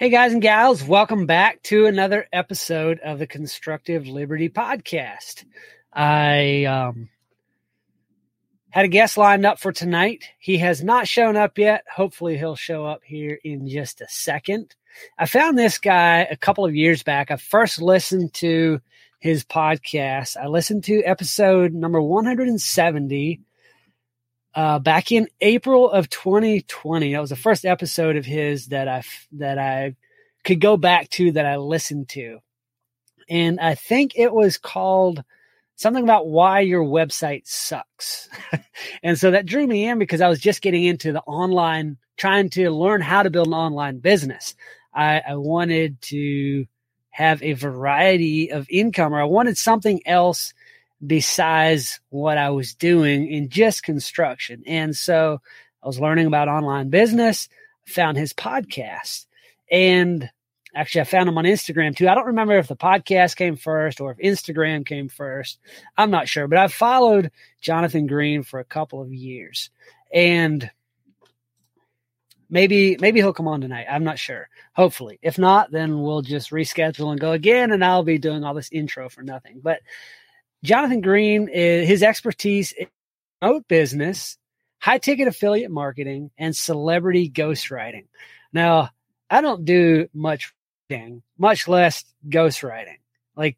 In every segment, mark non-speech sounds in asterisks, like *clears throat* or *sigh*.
Hey, guys and gals, welcome back to another episode of the Constructive Liberty Podcast. I um, had a guest lined up for tonight. He has not shown up yet. Hopefully, he'll show up here in just a second. I found this guy a couple of years back. I first listened to his podcast. I listened to episode number 170 uh, back in April of 2020. That was the first episode of his that I that I could go back to that I listened to, and I think it was called something about why your website sucks. *laughs* and so that drew me in because I was just getting into the online, trying to learn how to build an online business. I, I wanted to have a variety of income, or I wanted something else besides what I was doing in just construction. And so I was learning about online business, found his podcast, and actually I found him on Instagram too. I don't remember if the podcast came first or if Instagram came first. I'm not sure, but I've followed Jonathan Green for a couple of years. And maybe maybe he'll come on tonight. I'm not sure. Hopefully. If not, then we'll just reschedule and go again and I'll be doing all this intro for nothing. But Jonathan Green, is, his expertise in remote business, high ticket affiliate marketing, and celebrity ghostwriting. Now, I don't do much writing, much less ghostwriting. Like,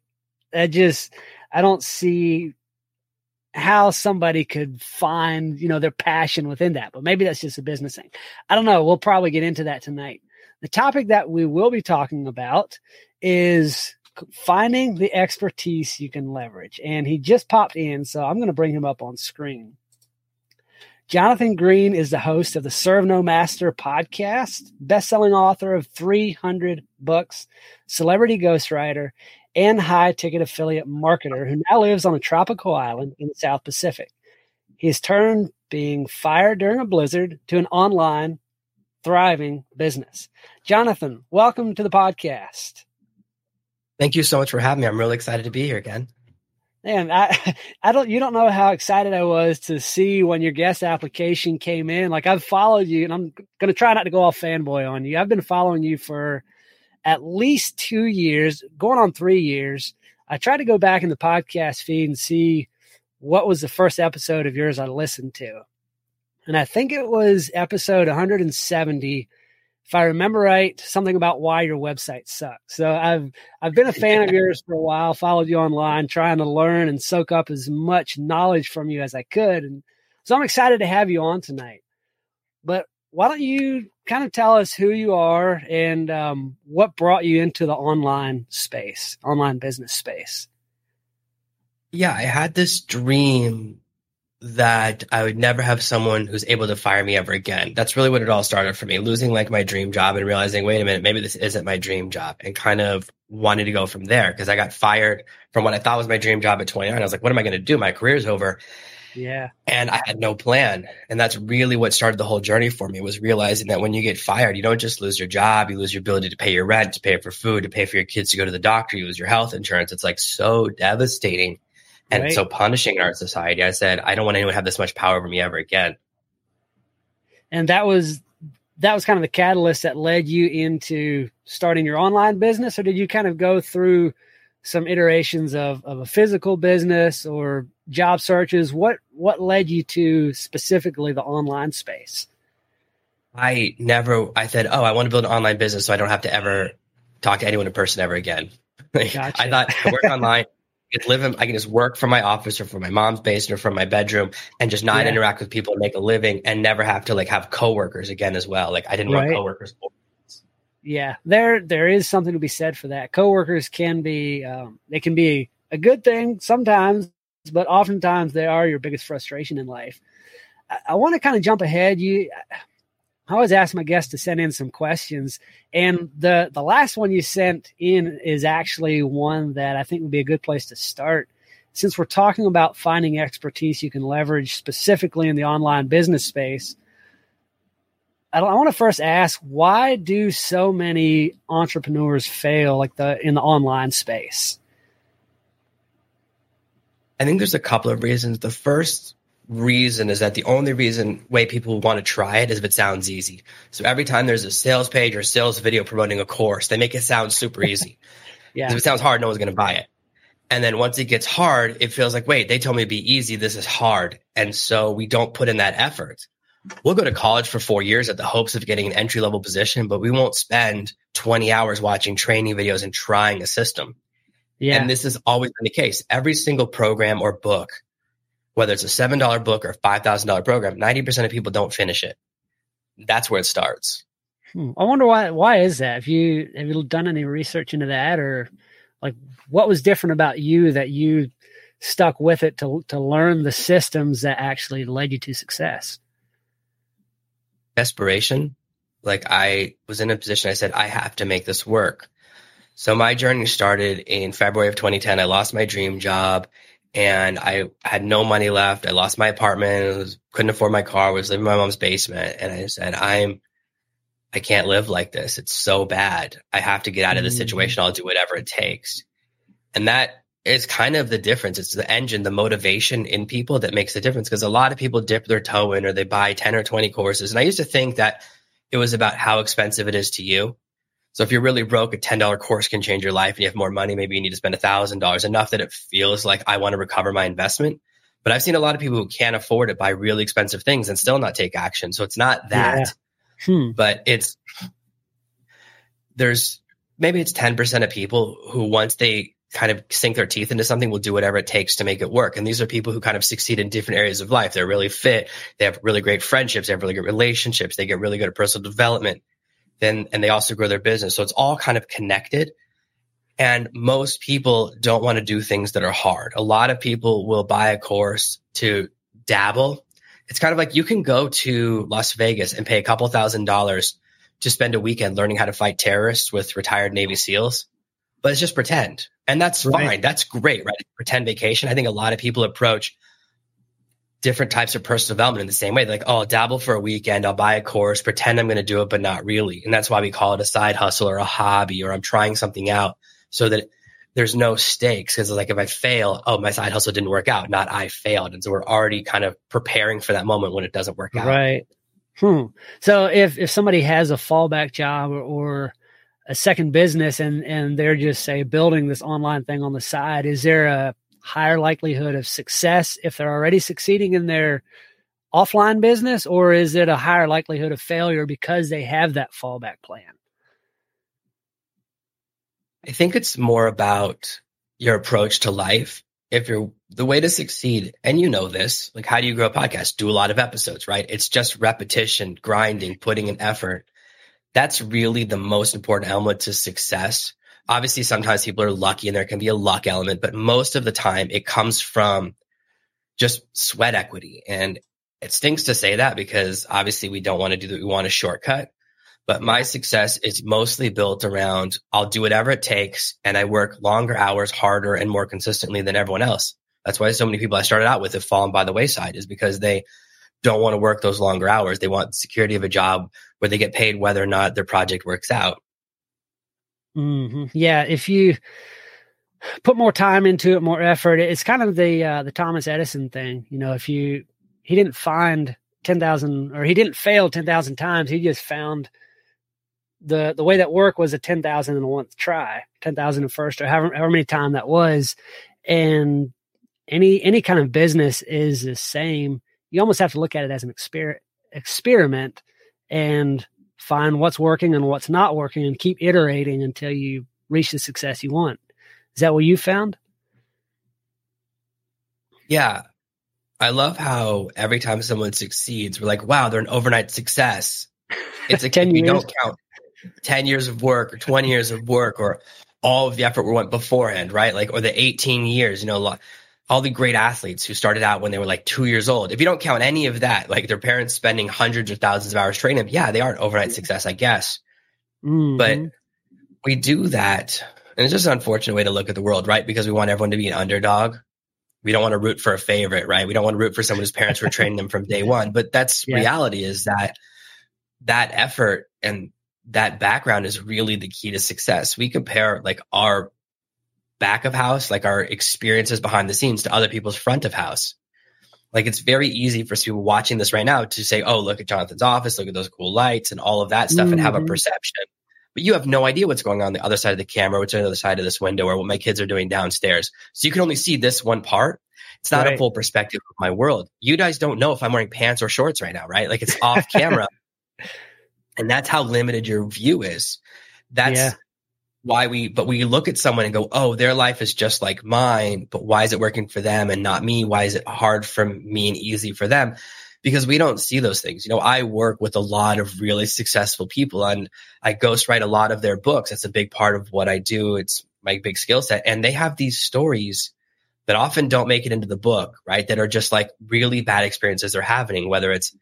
I just, I don't see how somebody could find, you know, their passion within that. But maybe that's just a business thing. I don't know. We'll probably get into that tonight. The topic that we will be talking about is finding the expertise you can leverage. And he just popped in, so I'm going to bring him up on screen. Jonathan Green is the host of the Serve No Master podcast, best-selling author of 300 books, celebrity ghostwriter, and high-ticket affiliate marketer who now lives on a tropical island in the South Pacific. He has turned being fired during a blizzard to an online thriving business. Jonathan, welcome to the podcast. Thank you so much for having me. I'm really excited to be here again. Man, I *laughs* I don't you don't know how excited I was to see when your guest application came in. Like I've followed you and I'm gonna try not to go all fanboy on you. I've been following you for at least two years, going on three years. I tried to go back in the podcast feed and see what was the first episode of yours I listened to. And I think it was episode 170 if I remember right, something about why your website sucks. So I've I've been a fan of *laughs* yours for a while, followed you online, trying to learn and soak up as much knowledge from you as I could. And so I'm excited to have you on tonight. But why don't you kind of tell us who you are and um, what brought you into the online space, online business space? Yeah, I had this dream that I would never have someone who's able to fire me ever again. That's really what it all started for me, losing like my dream job and realizing, wait a minute, maybe this isn't my dream job and kind of wanting to go from there because I got fired from what I thought was my dream job at 29. I was like, what am I going to do? My career's over. Yeah. And I had no plan. And that's really what started the whole journey for me was realizing that when you get fired, you don't just lose your job, you lose your ability to pay your rent, to pay for food, to pay for your kids to go to the doctor, you lose your health insurance. It's like so devastating and right. so punishing in our society. I said, I don't want anyone to have this much power over me ever again. And that was that was kind of the catalyst that led you into starting your online business, or did you kind of go through some iterations of, of a physical business or job searches? What what led you to specifically the online space? I never I said, Oh, I want to build an online business so I don't have to ever talk to anyone in person ever again. *laughs* Gotcha. I thought I work *laughs* online live in, I can just work from my office or from my mom's basement or from my bedroom and just not yeah. interact with people and make a living and never have to like have coworkers again as well. Like I didn't right. want coworkers. Yeah, there there is something to be said for that. Coworkers can be um, they can be a good thing sometimes, but oftentimes they are your biggest frustration in life. I, I want to kind of jump ahead. You I always ask my guests to send in some questions, and the the last one you sent in is actually one that I think would be a good place to start. Since we're talking about finding expertise you can leverage specifically in the online business space, I, I want to first ask why do so many entrepreneurs fail, like the in the online space? I think there's a couple of reasons. The first reason is that the only reason way people want to try it is if it sounds easy. So every time there's a sales page or sales video promoting a course, they make it sound super easy. *laughs* Yeah. If it sounds hard, no one's going to buy it. And then once it gets hard, it feels like, wait, they told me to be easy. This is hard. And so we don't put in that effort. We'll go to college for four years at the hopes of getting an entry level position, but we won't spend 20 hours watching training videos and trying a system. Yeah. And this has always been the case. Every single program or book, whether it's a $7 book or a $5,000 program, 90% of people don't finish it. That's where it starts. Hmm. I wonder why. Why is that? Have you have you done any research into that, or like what was different about you that you stuck with it to to learn the systems that actually led you to success? Desperation. Like I was in a position. I said I have to make this work. So my journey started in February of 2010. I lost my dream job and I had no money left. I lost my apartment, was, couldn't afford my car, was living in my mom's basement. And I said, I'm I can't live like this. It's so bad. I have to get out of this mm-hmm. situation. I'll do whatever it takes. And that is kind of the difference. It's the engine, the motivation in people that makes the difference. Because a lot of people dip their toe in or they buy 10 or 20 courses. And I used to think that it was about how expensive it is to you. So if you're really broke, a $10 course can change your life and you have more money. Maybe you need to spend $1,000 enough that it feels like I want to recover my investment. But I've seen a lot of people who can't afford it buy really expensive things and still not take action. So it's not that. Yeah Hmm. But it's there's maybe it's 10% of people who once they kind of sink their teeth into something will do whatever it takes to make it work. And these are people who kind of succeed in different areas of life. They're really fit. They have really great friendships. They have really good relationships. They get really good at personal development. Then, and they also grow their business. So it's all kind of connected. And most people don't want to do things that are hard. A lot of people will buy a course to dabble it's kind of like you can go to Las Vegas and pay a couple thousand dollars to spend a weekend learning how to fight terrorists with retired Navy SEALs, but it's just pretend. And that's right. fine. That's great, right? Pretend vacation. I think a lot of people approach different types of personal development in the same way. like, oh, I'll dabble for a weekend. I'll buy a course, pretend I'm going to do it, but not really. And that's why we call it a side hustle or a hobby, or I'm trying something out so that there's no stakes because it's like if I fail, oh, my side hustle didn't work out, not I failed. And so we're already kind of preparing for that moment when it doesn't work out. Right. Hmm. So if if somebody has a fallback job or, or a second business and and they're just say building this online thing on the side, is there a higher likelihood of success if they're already succeeding in their offline business, or is it a higher likelihood of failure because they have that fallback plan? I think it's more about your approach to life. If you're the way to succeed, and you know this, like how do you grow a podcast? Do a lot of episodes, right? It's just repetition, grinding, putting in effort. That's really the most important element to success. Obviously, sometimes people are lucky and there can be a luck element, but most of the time it comes from just sweat equity. And it stinks to say that because obviously we don't want to do that. We want a shortcut. But my success is mostly built around I'll do whatever it takes and I work longer hours, harder and more consistently than everyone else. That's why so many people I started out with have fallen by the wayside is because they don't want to work those longer hours. They want security of a job where they get paid whether or not their project works out. Mm-hmm. Yeah. If you put more time into it, more effort, it's kind of the, uh, the Thomas Edison thing. You know, if you, he didn't find 10,000 or he didn't fail 10,000 times. He just found the the way that worked was a 10,000 in one try, 10,000 in first or however, however many time that was. And any any kind of business is the same. You almost have to look at it as an exper- experiment and find what's working and what's not working and keep iterating until you reach the success you want. Is that what you found? Yeah. I love how every time someone succeeds, we're like, wow, they're an overnight success. It's *laughs* like 10 we don't count 10 years of work or 20 years of work or all of the effort we went beforehand, right? Like, or the 18 years, you know, all the great athletes who started out when they were like two years old. If you don't count any of that, like their parents spending hundreds of thousands of hours training them, yeah, they aren't overnight success, I guess. Mm-hmm. But we do that. And it's just an unfortunate way to look at the world, right? Because we want everyone to be an underdog. We don't want to root for a favorite, right? We don't want to root for someone whose parents were *laughs* training them from day one. But that's yeah. reality is that that effort and that background is really the key to success. We compare like our back of house, like our experiences behind the scenes to other people's front of house. Like it's very easy for people watching this right now to say, "Oh, look at Jonathan's office, look at those cool lights and all of that stuff," mm-hmm. and have a mm-hmm. perception. But you have no idea what's going on, the other side of the camera, what's on the other side of this window, or what my kids are doing downstairs. So you can only see this one part. It's not right. a full perspective of my world. You guys don't know if I'm wearing pants or shorts right now, right? Like it's off camera. *laughs* and that's how limited your view is. That's yeah why we but we look at someone and go oh their life is just like mine but why is it working for them and not me? Why is it hard for me and easy for them? Because we don't see those things. You know i work with a lot of really successful people and i ghostwrite a lot of their books. That's a big part of what i do. It's my big skill set. And they have these stories that often don't make it into the book right? That are just like really bad experiences they're having whether it's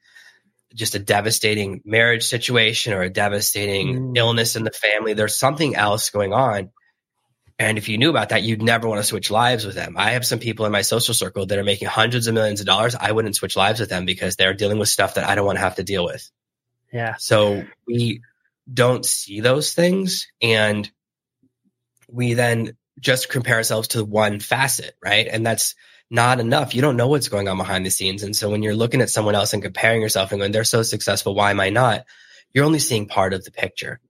just a devastating marriage situation or a devastating mm. illness in the family. There's something else going on. And if you knew about that, you'd never want to switch lives with them. I have some people in my social circle that are making hundreds of millions of dollars. I wouldn't switch lives with them because they're dealing with stuff that I don't want to have to deal with. Yeah. So we don't see those things. And we then just compare ourselves to one facet, right? And that's not enough. You don't know what's going on behind the scenes. And so when you're looking at someone else and comparing yourself and going, they're so successful, why am I not? You're only seeing part of the picture.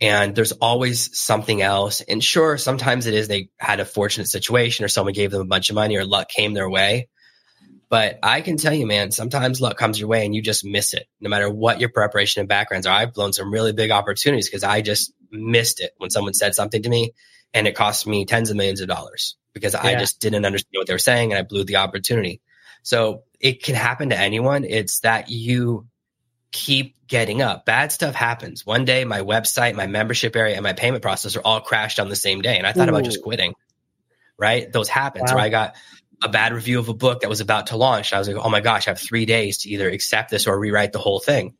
And there's always something else. And sure, sometimes it is they had a fortunate situation or someone gave them a bunch of money or luck came their way. But I can tell you, man, sometimes luck comes your way and you just miss it. No matter what your preparation and backgrounds are. I've blown some really big opportunities because I just missed it when someone said something to me and it cost me tens of millions of dollars because yeah. I just didn't understand what they were saying and I blew the opportunity. So it can happen to anyone. It's that you keep getting up. Bad stuff happens. One day, my website, my membership area, and my payment processor all crashed on the same day. And I thought Ooh. about just quitting, right? Those happen. Wow. Or I got a bad review of a book that was about to launch. I was like, oh my gosh, I have three days to either accept this or rewrite the whole thing.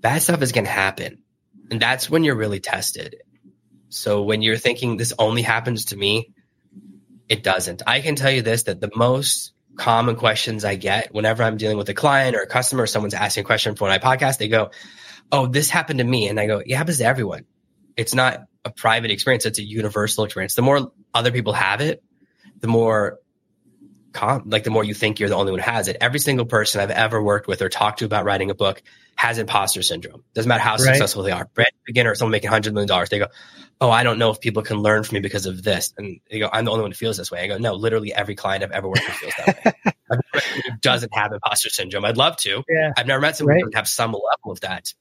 Bad stuff is going to happen. And that's when you're really tested. So when you're thinking this only happens to me, it doesn't. I can tell you this that the most common questions I get whenever I'm dealing with a client or a customer, or someone's asking a question for my podcast, they go, Oh, this happened to me. And I go, It happens to everyone. It's not a private experience, it's a universal experience. The more other people have it, the more com- like the more you think you're the only one who has it. Every single person I've ever worked with or talked to about writing a book has imposter syndrome. Doesn't matter how right. successful they are. Brand beginner, someone making hundred million dollars, they go, "Oh, I don't know if people can learn from me because of this." And they go, "I'm the only one who feels this way." I go, "No, literally every client I've ever worked with feels that way." *laughs* Who doesn't have imposter syndrome. I'd love to. Yeah. I've never met someone right. who have some level of that.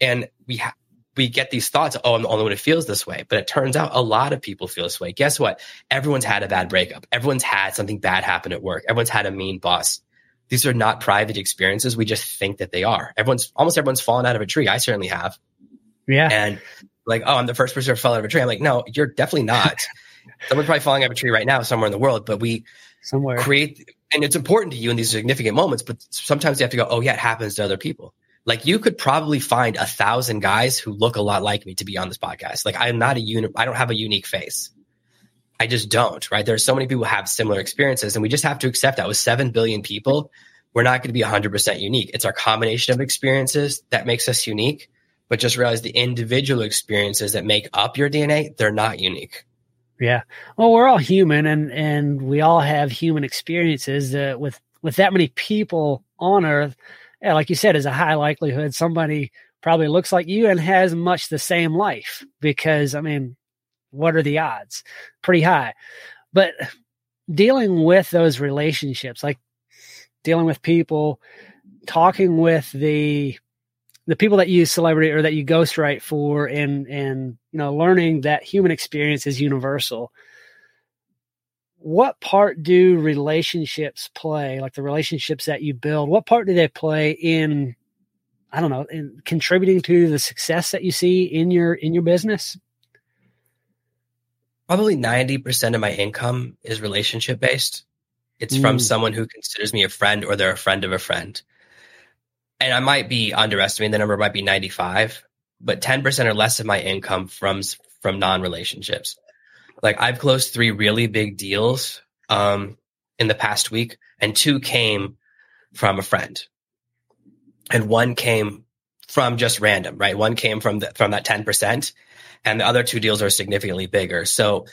And we have we get these thoughts, oh, I'm the only one who feels this way. But it turns out a lot of people feel this way. Guess what? Everyone's had a bad breakup. Everyone's had something bad happen at work. Everyone's had a mean boss. These are not private experiences. We just think that they are. Everyone's almost everyone's fallen out of a tree. I certainly have. Yeah. And like, oh, I'm the first person to fall out of a tree. I'm like, no, you're definitely not. *laughs* Someone's probably falling out of a tree right now somewhere in the world, but we somewhere create and it's important to you in these significant moments, but sometimes you have to go, oh yeah, it happens to other people. Like you could probably find a thousand guys who look a lot like me to be on this podcast. Like I'm not a uni- I don't have a unique face. I just don't, right? There's so many people who have similar experiences and we just have to accept that with 7 billion people, we're not going to be 100% unique. It's our combination of experiences that makes us unique, but just realize the individual experiences that make up your DNA, they're not unique. Yeah. Well, we're all human and and we all have human experiences uh, with with that many people on earth like you said, is a high likelihood somebody probably looks like you and has much the same life because, I mean, what are the odds? Pretty high. But dealing with those relationships, like dealing with people, talking with the the people that you celebrity or that you ghostwrite for and and you know learning that human experience is universal what part do relationships play? Like the relationships that you build what part do they play in i don't know in contributing to the success that you see in your in your business? Probably 90% of my income is relationship based. It's mm. from someone who considers me a friend or they're a friend of a friend. And i might be underestimating the number might be 95 but 10% or less of my income from from non-relationships like I've closed three really big deals um, in the past week, and two came from a friend, and one came from just random. Right, one came from the, from that ten percent, and the other two deals are significantly bigger. So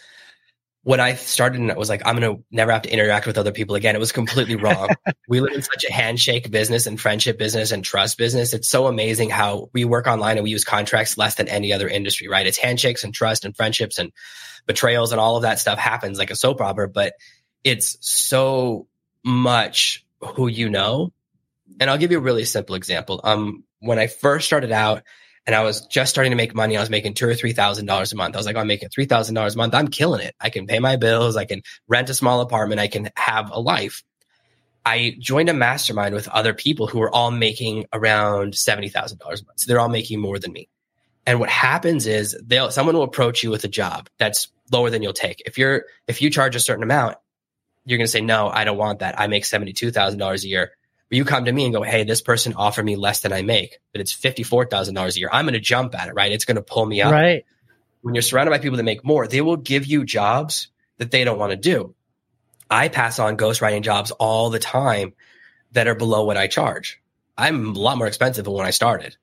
when I started and it was like, I'm going to never have to interact with other people again. It was completely wrong. *laughs* we live in such a handshake business and friendship business and trust business. It's so amazing how we work online and we use contracts less than any other industry, right? It's handshakes and trust and friendships and betrayals and all of that stuff happens like a soap opera, but it's so much who you know. And I'll give you a really simple example. Um, when I first started out, and I was just starting to make money. I was making two or three thousand dollars a month. I was like, I'm making three thousand dollars a month. I'm killing it. I can pay my bills. I can rent a small apartment. I can have a life. I joined a mastermind with other people who were all making around seventy thousand dollars a month. So they're all making more than me. And what happens is they'll someone will approach you with a job that's lower than you'll take. If you're if you charge a certain amount, you're going to say no, I don't want that. I make seventy two thousand dollars a year you come to me and go, Hey, this person offered me less than I make, but it's $54,000 a year. I'm going to jump at it, right? It's going to pull me up. Right. When you're surrounded by people that make more, they will give you jobs that they don't want to do. I pass on ghostwriting jobs all the time that are below what I charge. I'm a lot more expensive than when I started.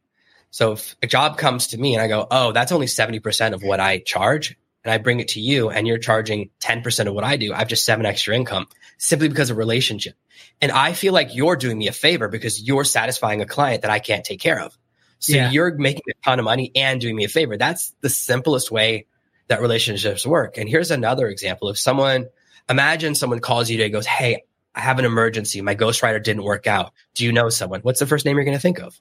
So if a job comes to me and I go, Oh, that's only 70% of what I charge. And I bring it to you and you're charging 10% of what I do. I've just seven extra income simply because of relationship. And I feel like you're doing me a favor because you're satisfying a client that I can't take care of. So yeah. you're making a ton of money and doing me a favor. That's the simplest way that relationships work. And here's another example If someone, imagine someone calls you today goes, Hey, I have an emergency. My ghostwriter didn't work out. Do you know someone? What's the first name you're going to think of?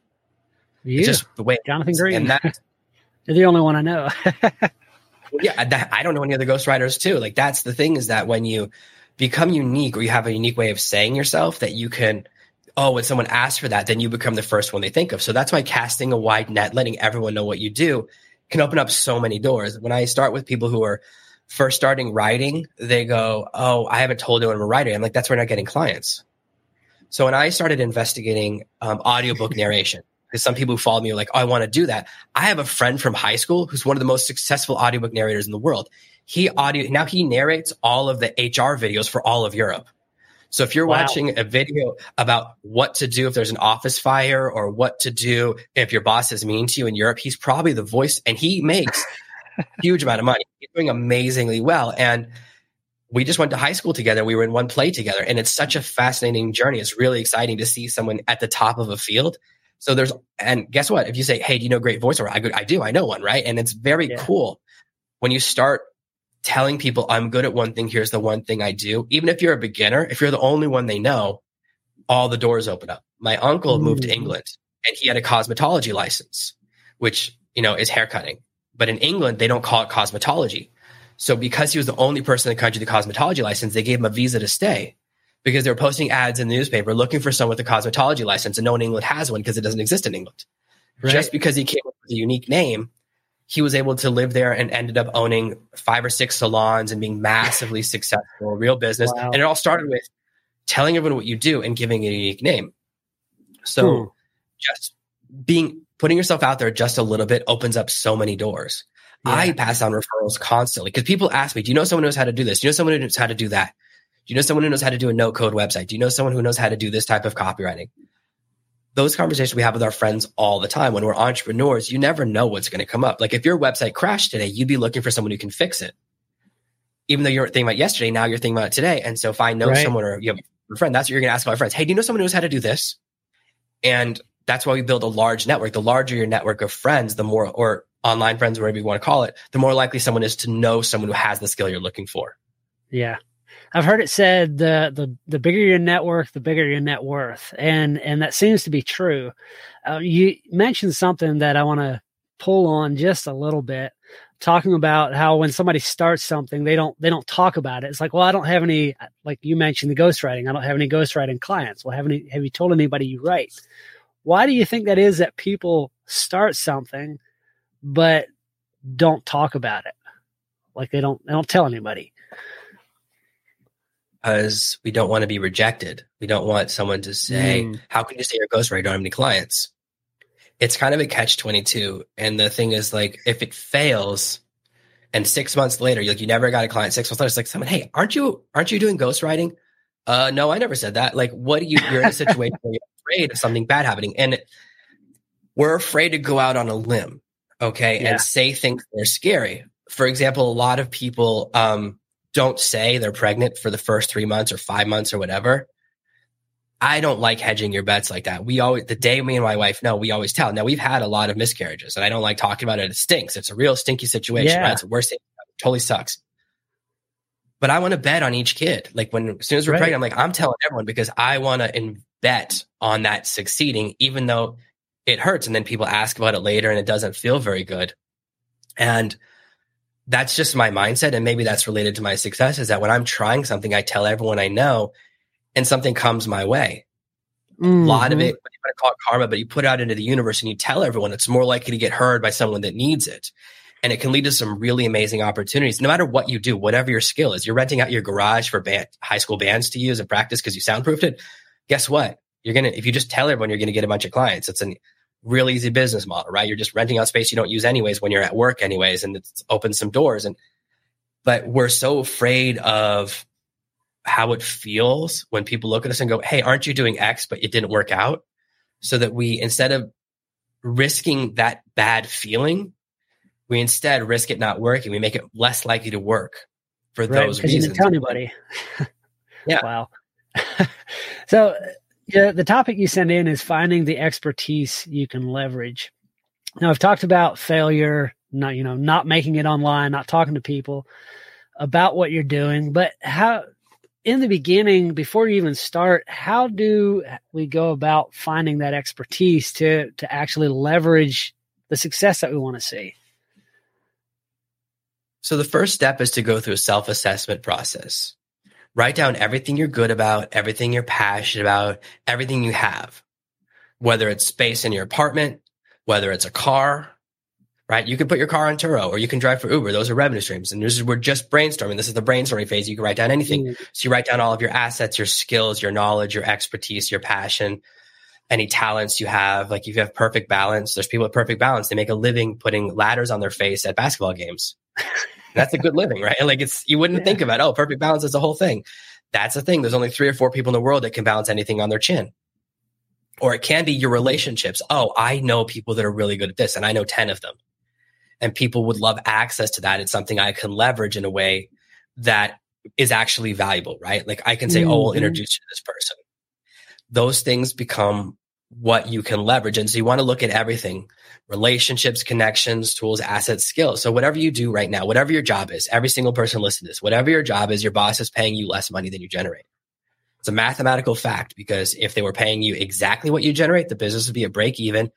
You. It's just the way Jonathan Green. And that, *laughs* You're the only one I know. *laughs* yeah, that, I don't know any other ghostwriters too. Like that's the thing is that when you become unique or you have a unique way of saying yourself that you can oh when someone asks for that then you become the first one they think of. So that's why casting a wide net letting everyone know what you do can open up so many doors. When i start with people who are first starting writing they go oh i haven't told anyone i'm a writer. I'm like that's where I'm not getting clients. So when i started investigating um, audiobook *laughs* narration because some people who follow me are like oh i want to do that i have a friend from high school who's one of the most successful audiobook narrators in the world he audio now he narrates all of the HR videos for all of Europe. So if you're wow. watching a video about what to do if there's an office fire or what to do if your boss is mean to you in Europe, he's probably the voice and he makes *laughs* huge amount of money. He's doing amazingly well. And we just went to high school together. We were in one play together and it's such a fascinating journey. It's really exciting to see someone at the top of a field. So there's, and guess what? If you say, Hey, do you know great voiceover? I, I do. I know one, right? And it's very yeah. cool when you start telling people I'm good at one thing, here's the one thing I do. Even if you're a beginner, if you're the only one they know, all the doors open up. My uncle moved to mm. England and he had a cosmetology license, which, you know, is haircutting. But in England, they don't call it cosmetology. So because he was the only person in the country with a cosmetology license, they gave him a visa to stay because they were posting ads in the newspaper looking for someone with a cosmetology license and no one in England has one because it doesn't exist in England. Right. Just because he came up with a unique name he was able to live there and ended up owning five or six salons and being massively *laughs* successful, real business. Wow. And it all started with telling everyone what you do and giving it a unique name. So hmm. just being putting yourself out there just a little bit opens up so many doors. Yeah. I pass on referrals constantly because people ask me, do you know someone who knows how to do this? Do you know someone who knows how to do that? Do you know someone who knows how to do a no code website? Do you know someone who knows how to do this type of copywriting? those conversations we have with our friends all the time. When we're entrepreneurs, you never know what's going to come up. Like if your website crashed today, you'd be looking for someone who can fix it. Even though you're thinking about yesterday, now you're thinking about today. And so if I know right. someone or you have a friend, that's what you're going to ask my friends. Hey, do you know someone who knows how to do this? And that's why we build a large network. The larger your network of friends, the more, or online friends, whatever you want to call it, the more likely someone is to know someone who has the skill you're looking for. Yeah. I've heard it said the the the bigger your network, the bigger your net worth, and and that seems to be true. Uh, you mentioned something that I want to pull on just a little bit, talking about how when somebody starts something, they don't they don't talk about it. It's like, well, I don't have any, like you mentioned the ghostwriting. I don't have any ghostwriting clients. Well, have any have you told anybody you write? Why do you think that is that people start something, but don't talk about it? Like they don't they don't tell anybody because we don't want to be rejected. We don't want someone to say, mm. How can you say you're a ghostwriter? You don't have any clients. It's kind of a catch 22. And the thing is, like, if it fails and six months later, you're like, you never got a client, six months later, it's like, someone, hey, aren't you, aren't you doing ghostwriting? Uh, no, I never said that. Like, what do you, you're in a situation where you're afraid of something bad happening. And we're afraid to go out on a limb. Okay. Yeah. And say things that are scary. For example, a lot of people, um, don't say they're pregnant for the first three months or five months or whatever. I don't like hedging your bets like that. We always, the day me and my wife know, we always tell. Now we've had a lot of miscarriages and I don't like talking about it. It stinks. It's a real stinky situation, yeah. right? It's the worst thing. It totally sucks. But I want to bet on each kid. Like when, as soon as we're right. pregnant, I'm like, I'm telling everyone because I want to bet on that succeeding, even though it hurts. And then people ask about it later and it doesn't feel very good. And that's just my mindset. And maybe that's related to my success is that when I'm trying something, I tell everyone I know and something comes my way. Mm-hmm. A lot of it, you want to call it karma, but you put it out into the universe and you tell everyone it's more likely to get heard by someone that needs it. And it can lead to some really amazing opportunities. No matter what you do, whatever your skill is, you're renting out your garage for band, high school bands to use and practice because you soundproofed it. Guess what? You're going to, if you just tell everyone, you're going to get a bunch of clients. It's a real easy business model, right? You're just renting out space you don't use anyways when you're at work anyways. And it's opened some doors. And, but we're so afraid of how it feels when people look at us and go, Hey, aren't you doing X, but it didn't work out? So that we, instead of risking that bad feeling, we instead risk it not working. We make it less likely to work for right, those reasons. You didn't tell anybody. yeah. *laughs* Wow. *laughs* so yeah, the topic you send in is finding the expertise you can leverage. Now I've talked about failure, not you know, not making it online, not talking to people about what you're doing, but how in the beginning, before you even start, how do we go about finding that expertise to to actually leverage the success that we want to see? So the first step is to go through a self-assessment process. Write down everything you're good about, everything you're passionate about, everything you have. Whether it's space in your apartment, whether it's a car, right? You can put your car on Turo or you can drive for Uber. Those are revenue streams. And this is, we're just brainstorming. This is the brainstorming phase. You can write down anything. Mm-hmm. So you write down all of your assets, your skills, your knowledge, your expertise, your passion, any talents you have. Like if you have perfect balance, there's people with perfect balance. They make a living putting ladders on their face at basketball games. *laughs* That's a good living, right? Like it's, you wouldn't yeah. think of it. Oh, perfect balance is a whole thing. That's the thing. There's only three or four people in the world that can balance anything on their chin. Or it can be your relationships. Oh, I know people that are really good at this and I know 10 of them and people would love access to that. It's something I can leverage in a way that is actually valuable, right? Like I can say, mm-hmm. oh, I'll mm-hmm. introduce you to this person. Those things become what you can leverage. And so you want to look at everything relationships, connections, tools, assets, skills. So whatever you do right now, whatever your job is, every single person listening to this, whatever your job is, your boss is paying you less money than you generate. It's a mathematical fact because if they were paying you exactly what you generate, the business would be a break even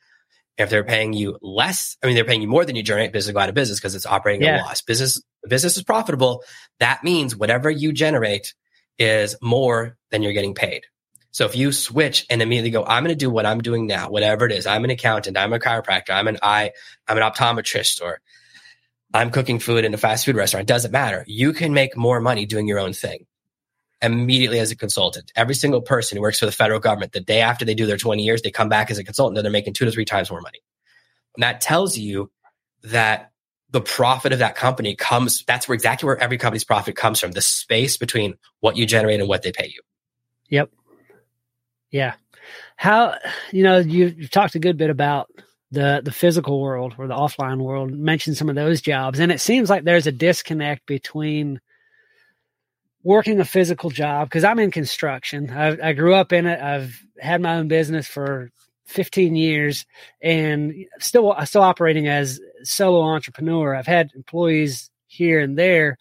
if they're paying you less, I mean, they're paying you more than you generate, business go out of business because it's operating yeah. at a loss. Business, business is profitable. That means whatever you generate is more than you're getting paid. So if you switch and immediately go, I'm going to do what I'm doing now, whatever it is. I'm an accountant. I'm a chiropractor. I'm an eye, I'm an optometrist or I'm cooking food in a fast food restaurant. Doesn't matter. You can make more money doing your own thing immediately as a consultant. Every single person who works for the federal government, the day after they do their 20 years, they come back as a consultant and they're making two to three times more money. And that tells you that the profit of that company comes, that's where exactly where every company's profit comes from, the space between what you generate and what they pay you. Yep. Yeah. How, you know, you, you've talked a good bit about the the physical world or the offline world mentioned some of those jobs and it seems like there's a disconnect between working a physical job because I'm in construction. I, I, grew up in it. I've had my own business for 15 years and still still operating as solo entrepreneur. I've had employees here and there,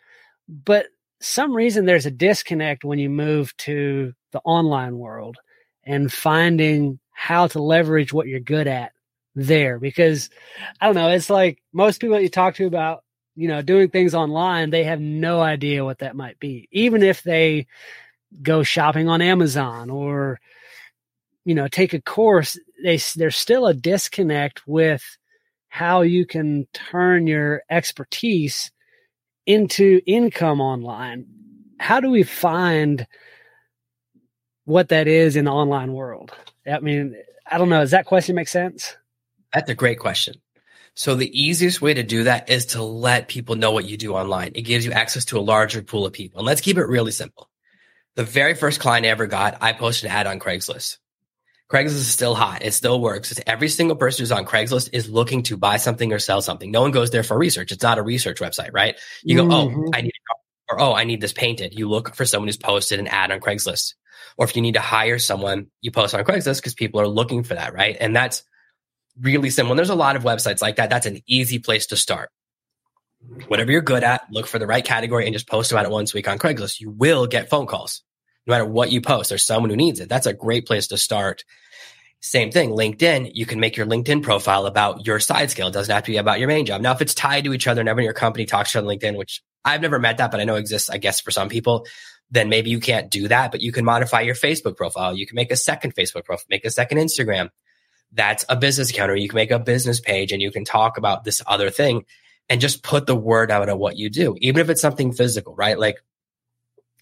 but some reason there's a disconnect when you move to the online world and finding how to leverage what you're good at there because I don't know, it's like most people that you talk to about you know, doing things online, they have no idea what that might be. Even if they go shopping on Amazon or, you know, take a course, they, there's still a disconnect with how you can turn your expertise into income online. How do we find what that is in the online world? I mean, I don't know. Does that question make sense? That's a great question. So the easiest way to do that is to let people know what you do online. It gives you access to a larger pool of people. And let's keep it really simple. The very first client I ever got, I posted an ad on Craigslist. Craigslist is still hot. It still works. It's every single person who's on Craigslist is looking to buy something or sell something. No one goes there for research. It's not a research website, right? You go, oh, mm-hmm. oh, I need a car. Or oh, I need this painted. You look for someone who's posted an ad on Craigslist. Or if you need to hire someone, you post on Craigslist because people are looking for that, right? And that's really simple. And there's a lot of websites like that. That's an easy place to start. Whatever you're good at, look for the right category and just post about it once a week on Craigslist. You will get phone calls no matter what you post. There's someone who needs it. That's a great place to start. Same thing, LinkedIn, you can make your LinkedIn profile about your side skill. It doesn't have to be about your main job. Now, if it's tied to each other and everyone in your company talks to you on LinkedIn, which I've never met that, but I know exists, I guess, for some people, then maybe you can't do that, but you can modify your Facebook profile. You can make a second Facebook profile, make a second Instagram. That's a business account, or you can make a business page and you can talk about this other thing and just put the word out of what you do, even if it's something physical, right? Like,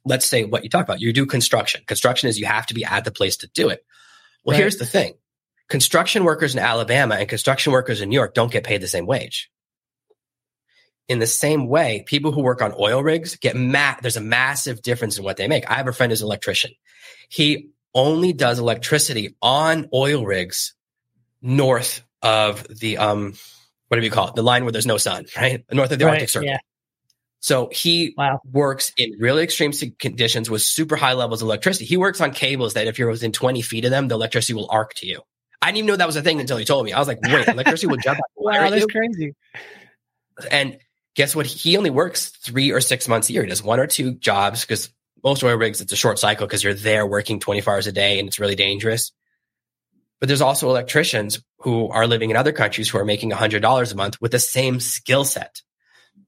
let's say what you talk about. You do construction. Construction is you have to be at the place to do it. Well, right. here's the thing. Construction workers in Alabama and construction workers in New York don't get paid the same wage. In the same way, people who work on oil rigs get ma- there's a massive difference in what they make. I have a friend who's an electrician. He only does electricity on oil rigs north of the um what do you call it? The line where there's no sun, right? North of the right, Arctic Circle. Yeah. So he wow. works in really extreme conditions with super high levels of electricity. He works on cables that if you're within 20 feet of them, the electricity will arc to you. I didn't even know that was a thing until he told me. I was like, wait, electricity will jump out. *laughs* wow, that's you? crazy. And guess what? He only works three or six months a year. He does one or two jobs because most oil rigs, it's a short cycle because you're there working 24 hours a day and it's really dangerous. But there's also electricians who are living in other countries who are making $100 a month with the same skill set.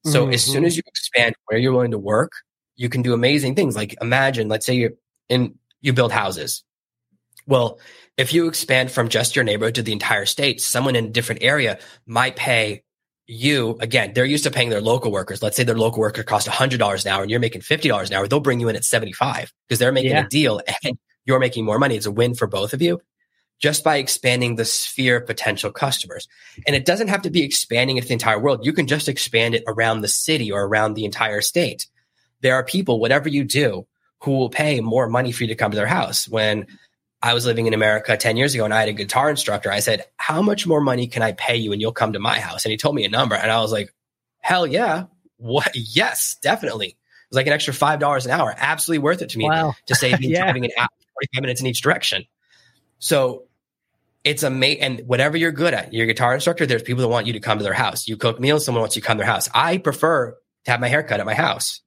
So mm-hmm. as soon as you expand where you're willing to work, you can do amazing things. Like imagine, let's say you're in, you build houses. Well, if you expand from just your neighborhood to the entire state, someone in a different area might pay you again. They're used to paying their local workers. Let's say their local worker costs hundred dollars an hour and you're making fifty dollars an hour. They'll bring you in at seventy five because they're making yeah. a deal and you're making more money. It's a win for both of you just by expanding the sphere of potential customers. And it doesn't have to be expanding it to the entire world. You can just expand it around the city or around the entire state. There are people, whatever you do, who will pay more money for you to come to their house. When I was living in America 10 years ago and I had a guitar instructor, I said, How much more money can I pay you and you'll come to my house? And he told me a number. And I was like, Hell yeah. What? Yes, definitely. It was like an extra $5 an hour. Absolutely worth it to me wow. to save *laughs* me yeah. driving an hour, 45 minutes in each direction. So it's a mate and whatever you're good at, you're guitar instructor, there's people that want you to come to their house. You cook meals, someone wants you to come to their house. I prefer to have my hair cut at my house.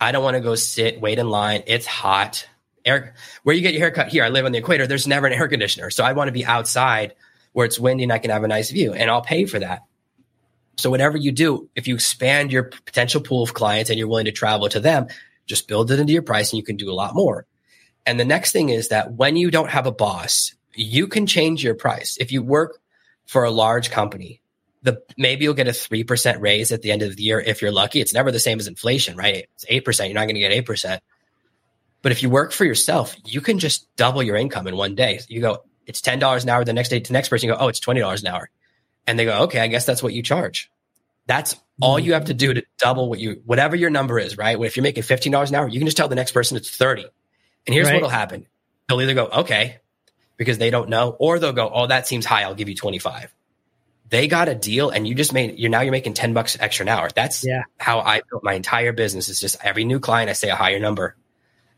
I don't want to go sit, wait in line. It's hot. Air, where you get your haircut here, I live on the equator. There's never an air conditioner. So I want to be outside where it's windy and I can have a nice view and I'll pay for that. So whatever you do, if you expand your potential pool of clients and you're willing to travel to them, just build it into your price and you can do a lot more. And the next thing is that when you don't have a boss you can change your price. If you work for a large company, the maybe you'll get a 3% raise at the end of the year if you're lucky. It's never the same as inflation, right? It's 8%. You're not going to get 8%. But if you work for yourself, you can just double your income in one day. You go, it's $10 an hour. The next day to the next person, you go, oh, it's $20 an hour. And they go, okay, I guess that's what you charge. That's all mm-hmm. you have to do to double what you, whatever your number is, right? If you're making $15 an hour, you can just tell the next person it's 30. And here's right. what'll happen. They'll either go, okay, because they don't know, or they'll go, "Oh, that seems high. I'll give you 25." They got a deal, and you just made you're now you're making 10 bucks extra an hour. That's yeah. how I built my entire business. Is just every new client I say a higher number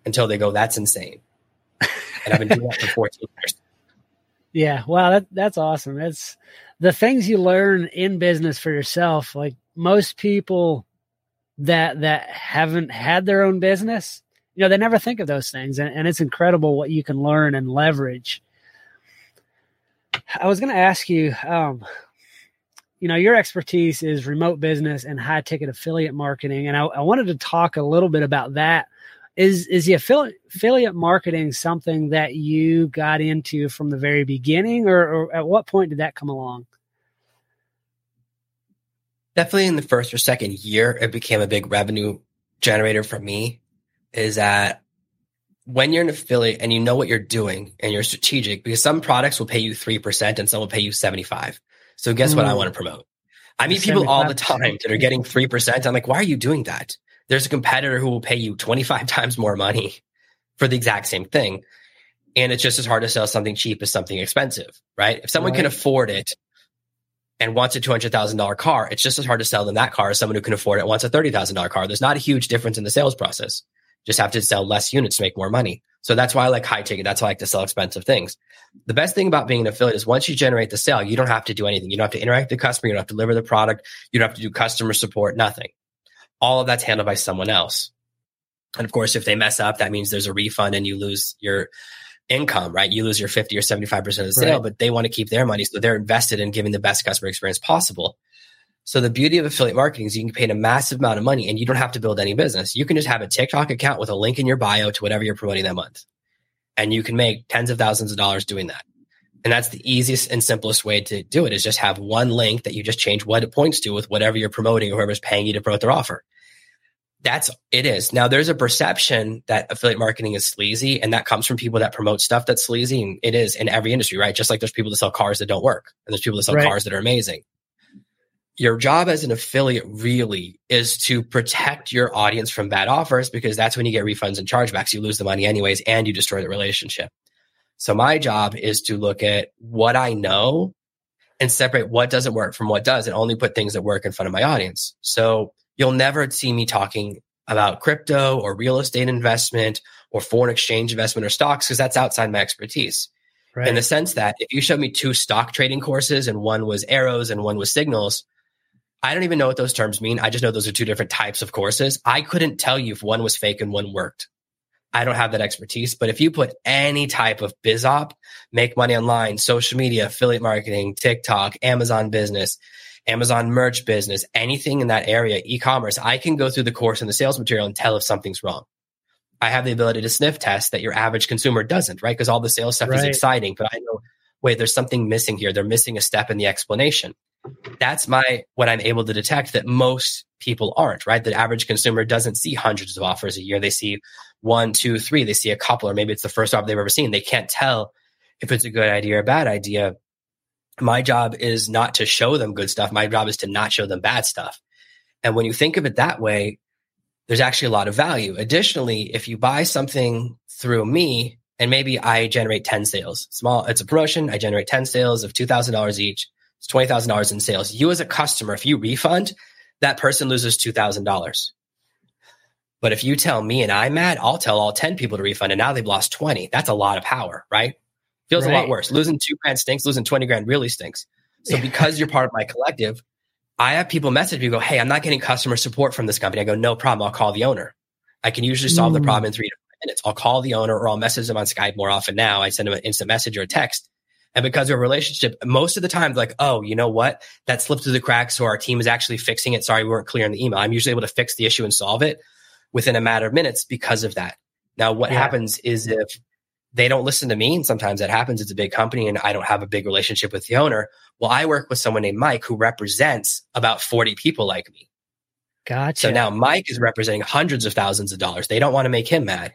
until they go, "That's insane," and I've been doing that for 14 years. Yeah, wow, that that's awesome. That's the things you learn in business for yourself. Like most people that that haven't had their own business, you know, they never think of those things, and, and it's incredible what you can learn and leverage I was going to ask you, um, you know, your expertise is remote business and high ticket affiliate marketing, and I, I wanted to talk a little bit about that. Is is the affiliate affiliate marketing something that you got into from the very beginning, or, or at what point did that come along? Definitely in the first or second year, it became a big revenue generator for me. Is that when you're an affiliate and you know what you're doing and you're strategic, because some products will pay you 3% and some will pay you 75. So guess mm. what I mm. want to promote? I meet people all the time that are getting 3%. I'm like, why are you doing that? There's a competitor who will pay you 25 *laughs* times more money for the exact same thing. And it's just as hard to sell something cheap as something expensive, right? If someone right. can afford it and wants a $200,000 car, it's just as hard to sell them that car as someone who can afford it wants a $30,000 car. There's not a huge difference in the sales process. Just have to sell less units to make more money. So that's why I like high ticket. That's why I like to sell expensive things. The best thing about being an affiliate is once you generate the sale, you don't have to do anything. You don't have to interact with the customer. You don't have to deliver the product. You don't have to do customer support, nothing. All of that's handled by someone else. And of course, if they mess up, that means there's a refund and you lose your income, right? You lose your 50 or 75% of the sale, right. but they want to keep their money. So they're invested in giving the best customer experience possible. So the beauty of affiliate marketing is you can pay a massive amount of money and you don't have to build any business. You can just have a TikTok account with a link in your bio to whatever you're promoting that month. And you can make tens of thousands of dollars doing that. And that's the easiest and simplest way to do it is just have one link that you just change what it points to with whatever you're promoting or whoever's paying you to promote their offer. That's it is. Now there's a perception that affiliate marketing is sleazy and that comes from people that promote stuff that's sleazy. And it is in every industry, right? Just like there's people that sell cars that don't work and there's people that sell right. cars that are amazing your job as an affiliate really is to protect your audience from bad offers because that's when you get refunds and chargebacks. You lose the money anyways, and you destroy the relationship. So my job is to look at what I know and separate what doesn't work from what does and only put things that work in front of my audience. So you'll never see me talking about crypto or real estate investment or foreign exchange investment or stocks because that's outside my expertise. Right. In the sense that if you showed me two stock trading courses and one was arrows and one was signals, I don't even know what those terms mean. I just know those are two different types of courses. I couldn't tell you if one was fake and one worked. I don't have that expertise. But if you put any type of biz op, make money online, social media, affiliate marketing, TikTok, Amazon business, Amazon merch business, anything in that area, e-commerce, I can go through the course and the sales material and tell if something's wrong. I have the ability to sniff test that your average consumer doesn't, right? Because all the sales stuff right. is exciting, but I know, wait, there's something missing here. They're missing a step in the explanation that's my what I'm able to detect that most people aren't, right? The average consumer doesn't see hundreds of offers a year. They see one, two, three. They see a couple, or maybe it's the first offer they've ever seen. They can't tell if it's a good idea or a bad idea. My job is not to show them good stuff. My job is to not show them bad stuff. And when you think of it that way, there's actually a lot of value. Additionally, if you buy something through me and maybe I generate 10 sales, small, it's a promotion. I generate 10 sales of $2,000 each it's $20,000 in sales. You as a customer, if you refund, that person loses $2,000. But if you tell me and I'm mad, I'll tell all 10 people to refund and now they've lost 20. That's a lot of power, right? Feels right. a lot worse. Losing two grand stinks, losing 20 grand really stinks. So because you're part of my collective, I have people message me go, Hey, I'm not getting customer support from this company. I go, no problem. I'll call the owner. I can usually solve mm. the problem in three to five minutes. I'll call the owner or I'll message them on Skype more often now. I send them an instant message or a text and because of a relationship, most of the time, like, oh, you know what? That slipped through the cracks. So our team is actually fixing it. Sorry, we weren't clear in the email. I'm usually able to fix the issue and solve it within a matter of minutes because of that. Now, what yeah. happens is if they don't listen to me, and sometimes that happens, it's a big company and I don't have a big relationship with the owner. Well, I work with someone named Mike who represents about 40 people like me. Gotcha. So now Mike is representing hundreds of thousands of dollars. They don't want to make him mad.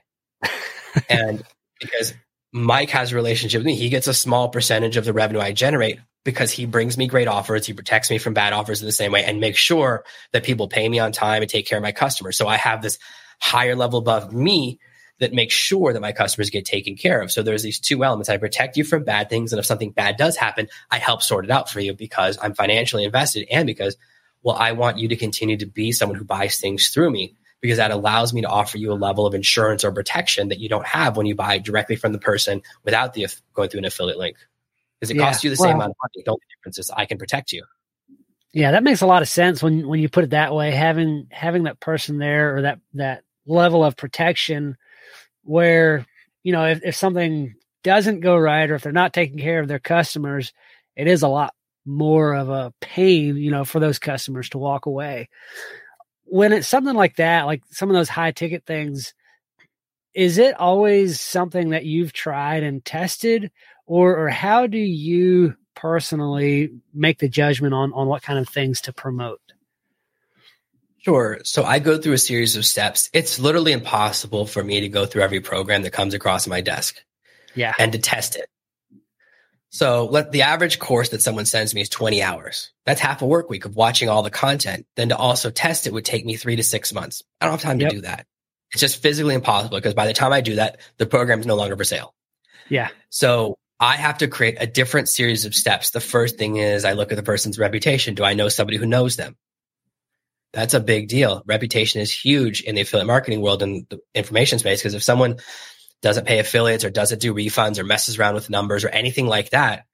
*laughs* and because Mike has a relationship with me. He gets a small percentage of the revenue I generate because he brings me great offers. He protects me from bad offers in the same way and makes sure that people pay me on time and take care of my customers. So I have this higher level above me that makes sure that my customers get taken care of. So there's these two elements. I protect you from bad things. And if something bad does happen, I help sort it out for you because I'm financially invested and because, well, I want you to continue to be someone who buys things through me because that allows me to offer you a level of insurance or protection that you don't have when you buy directly from the person without the going through an affiliate link. Because it yeah, costs you the well, same amount of money. The only difference is I can protect you. Yeah, that makes a lot of sense when when you put it that way. Having having that person there or that that level of protection where you know if, if something doesn't go right or if they're not taking care of their customers, it is a lot more of a pain, you know, for those customers to walk away when it's something like that, like some of those high ticket things, is it always something that you've tried and tested, or or how do you personally make the judgment on on what kind of things to promote? Sure. So I go through a series of steps. It's literally impossible for me to go through every program that comes across my desk. Yeah. And to test it. So let the average course that someone sends me is 20 hours. That's half a work week of watching all the content. Then to also test it would take me three to six months. I don't have time yep. to do that. It's just physically impossible because by the time I do that, the program is no longer for sale. Yeah. So I have to create a different series of steps. The first thing is I look at the person's reputation. Do I know somebody who knows them? That's a big deal. Reputation is huge in the affiliate marketing world and the information space because if someone doesn't pay affiliates or doesn't do refunds or messes around with numbers or anything like that,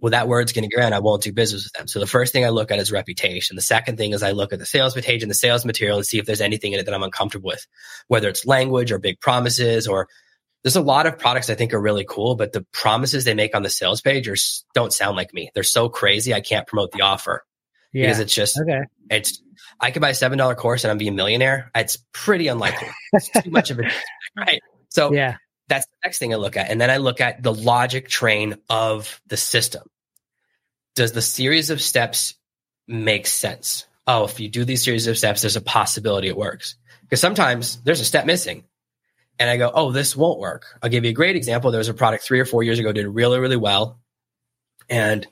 well, that word's going to and I won't do business with them. So the first thing I look at is reputation. The second thing is I look at the sales page and the sales material and see if there's anything in it that I'm uncomfortable with, whether it's language or big promises or there's a lot of products I think are really cool, but the promises they make on the sales page are, don't sound like me. They're so crazy. I can't promote the offer yeah. because it's just, okay. it's, I could buy a $7 course and I'm being a millionaire. It's pretty unlikely. it's too much of a, *laughs* right? So yeah. that's the next thing I look at. And then I look at the logic train of the system. Does the series of steps make sense? Oh, if you do these series of steps, there's a possibility it works. Because sometimes there's a step missing. And I go, oh, this won't work. I'll give you a great example. There was a product three or four years ago, did really, really well. And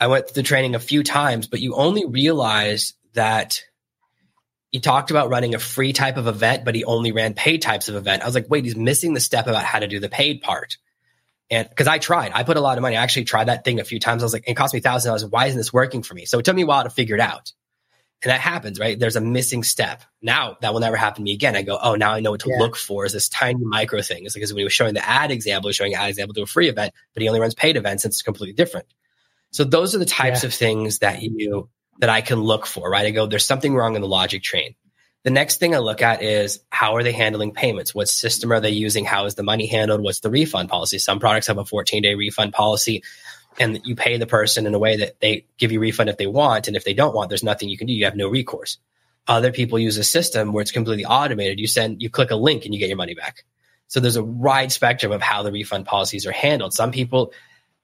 I went through the training a few times, but you only realize that he talked about running a free type of event, but he only ran paid types of event. I was like, wait, he's missing the step about how to do the paid part. And because I tried, I put a lot of money. I actually tried that thing a few times. I was like, it cost me thousand dollars. Why isn't this working for me? So it took me a while to figure it out. And that happens, right? There's a missing step. Now that will never happen to me again. I go, oh, now I know what to yeah. look for is this tiny micro thing. It's because when he was showing the ad example, he was showing an ad example to a free event, but he only runs paid events. And it's completely different. So those are the types yeah. of things that you that I can look for, right? I go, there's something wrong in the logic train. The next thing I look at is how are they handling payments? What system are they using? How is the money handled? What's the refund policy? Some products have a 14 day refund policy and you pay the person in a way that they give you refund if they want. And if they don't want, there's nothing you can do. You have no recourse. Other people use a system where it's completely automated. You send, you click a link and you get your money back. So there's a wide spectrum of how the refund policies are handled. Some people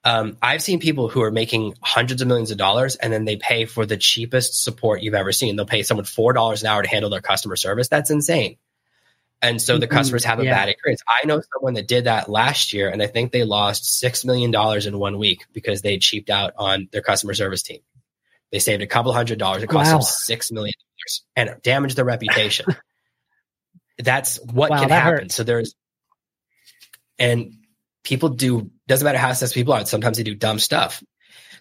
um, I've seen people who are making hundreds of millions of dollars and then they pay for the cheapest support you've ever seen. They'll pay someone four dollars an hour to handle their customer service. That's insane. And so the mm-hmm. customers have a yeah. bad experience. I know someone that did that last year, and I think they lost six million dollars in one week because they cheaped out on their customer service team. They saved a couple hundred dollars. It cost wow. them six million dollars and damaged their reputation. *laughs* That's what wow, can that happen. Hurts. So there's and people do doesn't matter how successful people are. Sometimes they do dumb stuff.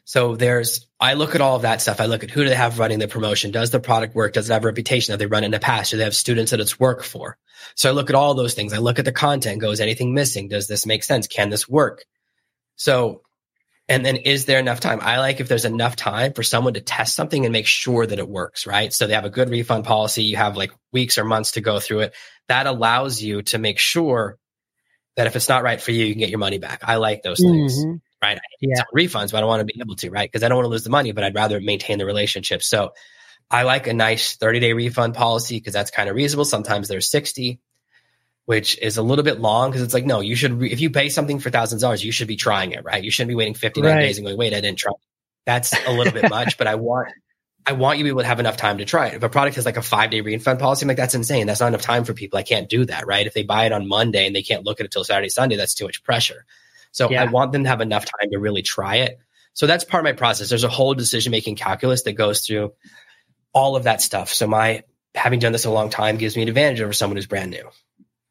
So there's, I look at all of that stuff. I look at who do they have running the promotion? Does the product work? Does it have a reputation? Have they run it in the past? Do they have students that it's worked for? So I look at all those things. I look at the content. Goes anything missing? Does this make sense? Can this work? So, and then is there enough time? I like if there's enough time for someone to test something and make sure that it works, right? So they have a good refund policy. You have like weeks or months to go through it. That allows you to make sure that if it's not right for you, you can get your money back. I like those things, mm-hmm. right? yeah. refunds, but I don't want to be able to, right? Because I don't want to lose the money, but I'd rather maintain the relationship. So I like a nice 30 day refund policy because that's kind of reasonable. Sometimes there's 60, which is a little bit long because it's like, no, you should, re- if you pay something for thousands of dollars, you should be trying it, right? You shouldn't be waiting 59 right. days and going, wait, I didn't try. That's a little bit much, but I want, I want you to be able to have enough time to try it. If a product has like a five day refund policy, I'm like, that's insane. That's not enough time for people. I can't do that, right? If they buy it on Monday and they can't look at it till Saturday, Sunday, that's too much pressure. So yeah. I want them to have enough time to really try it. So that's part of my process. There's a whole decision making calculus that goes through all of that stuff. So my having done this a long time gives me an advantage over someone who's brand new.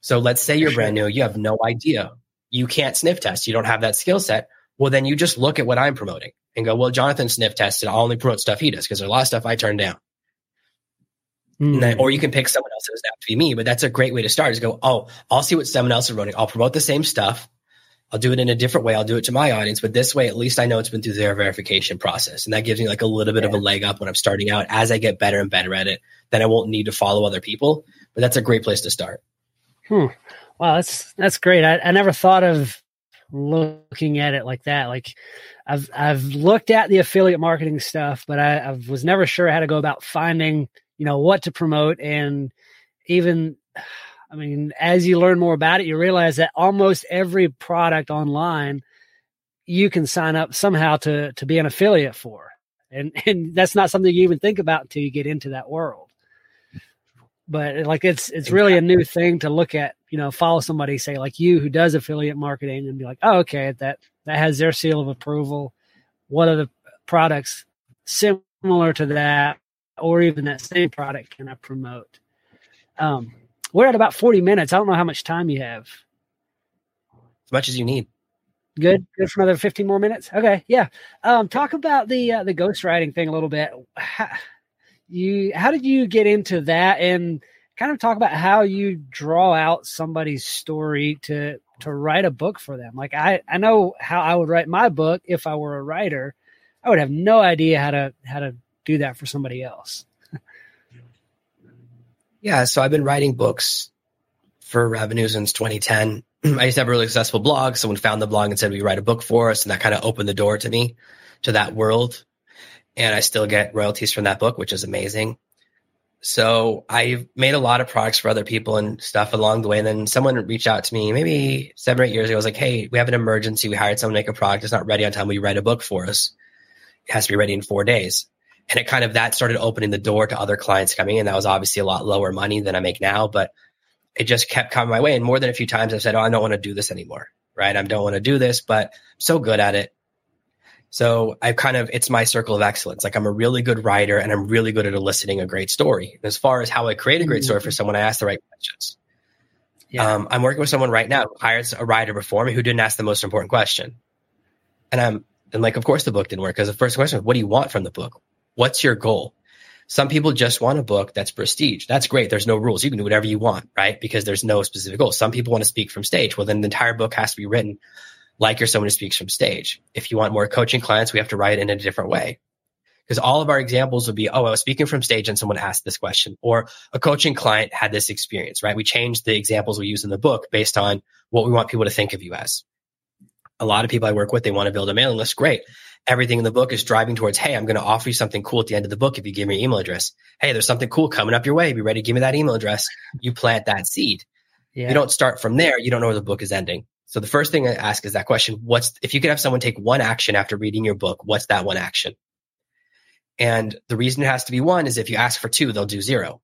So let's say you're brand new, you have no idea. You can't sniff test. You don't have that skill set. Well, then you just look at what I'm promoting and go, well, Jonathan sniff tested. I'll only promote stuff he does because there's a lot of stuff I turn down. Mm. Then, or you can pick someone else that doesn't have to be me, but that's a great way to start is go, oh, I'll see what someone else is running. I'll promote the same stuff. I'll do it in a different way. I'll do it to my audience, but this way, at least I know it's been through their verification process. And that gives me like a little bit yeah. of a leg up when I'm starting out. As I get better and better at it, then I won't need to follow other people, but that's a great place to start. Hmm. Wow. That's, that's great. I, I never thought of looking at it like that. Like I've I've looked at the affiliate marketing stuff, but I, I was never sure how to go about finding you know what to promote and even I mean, as you learn more about it, you realize that almost every product online you can sign up somehow to to be an affiliate for. And *laughs* and that's not something you even think about until you get into that world. But like it's it's really a new thing to look at, you know, follow somebody say like you who does affiliate marketing and be like, "Oh, okay, that that has their seal of approval. What are the products similar to that, or even that same product can I promote? Um, we're at about 40 minutes. I don't know how much time you have. As much as you need. Good. Good for another 15 more minutes. Okay. Yeah. Um, talk about the uh, the ghostwriting thing a little bit. You how did you get into that and kind of talk about how you draw out somebody's story to to write a book for them? Like I I know how I would write my book if I were a writer. I would have no idea how to how to do that for somebody else. yeah, so I've been writing books for revenue since 2010. *clears throat* I used to have a really successful blog. Someone found the blog and said, "We write a book for us?" And that kind of opened the door to me to that world. And I still get royalties from that book, which is amazing. So I've made a lot of products for other people and stuff along the way. And then someone reached out to me maybe seven or eight years ago. I was like, Hey, we have an emergency. We hired someone to make a product. It's not ready on time. You write a book for us? It has to be ready in four days. And it kind of that started opening the door to other clients coming in. That was obviously a lot lower money than I make now, but it just kept coming my way. And more than a few times I've said, Oh, I don't want to do this anymore. Right. I don't want to do this, but I'm so good at it. So I kind of, it's my circle of excellence. Like I'm a really good writer and I'm really good at eliciting a great story. And as far as how I create a great story for mm-hmm. someone, I ask the right questions. Yeah. Um, I'm working with someone right now who hires a writer before me who didn't ask the most important question. And I'm, and like, of course the book didn't work because the first question was, what do you want from the book? What's your goal? Some people just want a book that's prestige. That's great. There's no rules. You can do whatever you want, right? Because there's no specific goal. Some people want to speak from stage. Well, then the entire book has to be written like you're someone who speaks from stage. If you want more coaching clients, we have to write it in a different way. Because all of our examples would be, oh, I was speaking from stage and someone asked this question, or a coaching client had this experience, right? We changed the examples we use in the book based on what we want people to think of you as. A lot of people I work with, they want to build a mailing list. Great everything in the book is driving towards, hey, I'm going to offer you something cool at the end of the book if you give me your email address. Hey, there's something cool coming up your way. Be ready to give me that email address. You plant that seed. Yeah. You don't start from there. You don't know where the book is ending. So the first thing I ask is that question, what's, if you could have someone take one action after reading your book, what's that one action? And the reason it has to be one is if you ask for two, they'll do zero.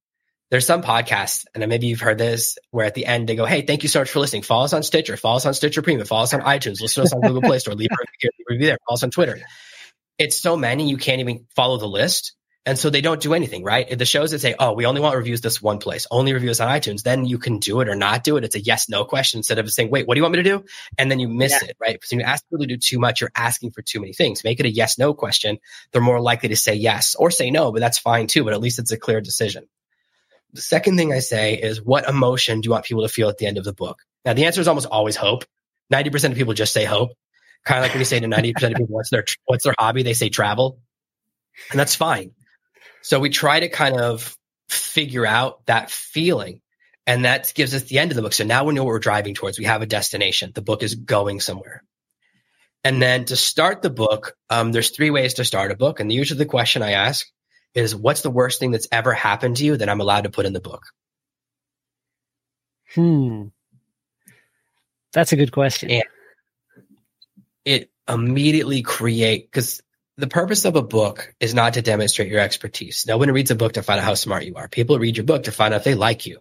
There's some podcasts, and maybe you've heard this, where at the end they go, Hey, thank you so much for listening. Follow us on Stitcher, follow us on Stitcher Premium, follow us on iTunes, listen to us on Google Play Store, leave a review there, follow us on Twitter. It's so many, you can't even follow the list. And so they don't do anything, right? The shows that say, oh, we only want reviews this one place, only reviews on iTunes, then you can do it or not do it. It's a yes, no question instead of saying, wait, what do you want me to do? And then you miss yeah. it, right? So when you ask people to do too much, you're asking for too many things. Make it a yes, no question. They're more likely to say yes or say no, but that's fine too. But at least it's a clear decision. The second thing I say is, what emotion do you want people to feel at the end of the book? Now, the answer is almost always hope. 90% of people just say hope. Kind of like when you say to 90% of people, what's their, what's their hobby? They say travel. And that's fine. So we try to kind of figure out that feeling. And that gives us the end of the book. So now we know what we're driving towards. We have a destination. The book is going somewhere. And then to start the book, um, there's three ways to start a book. And usually the question I ask is, what's the worst thing that's ever happened to you that I'm allowed to put in the book? Hmm. That's a good question. And it immediately create, because the purpose of a book is not to demonstrate your expertise. No one reads a book to find out how smart you are. People read your book to find out if they like you.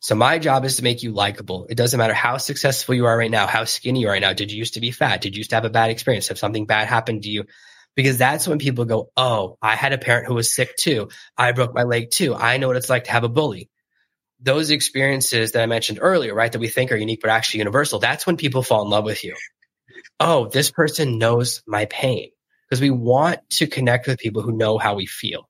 So my job is to make you likable. It doesn't matter how successful you are right now, how skinny you are right now. Did you used to be fat? Did you used to have a bad experience? Have something bad happened to you? Because that's when people go, Oh, I had a parent who was sick too. I broke my leg too. I know what it's like to have a bully. Those experiences that I mentioned earlier, right? That we think are unique, but actually universal. That's when people fall in love with you. Oh, this person knows my pain because we want to connect with people who know how we feel.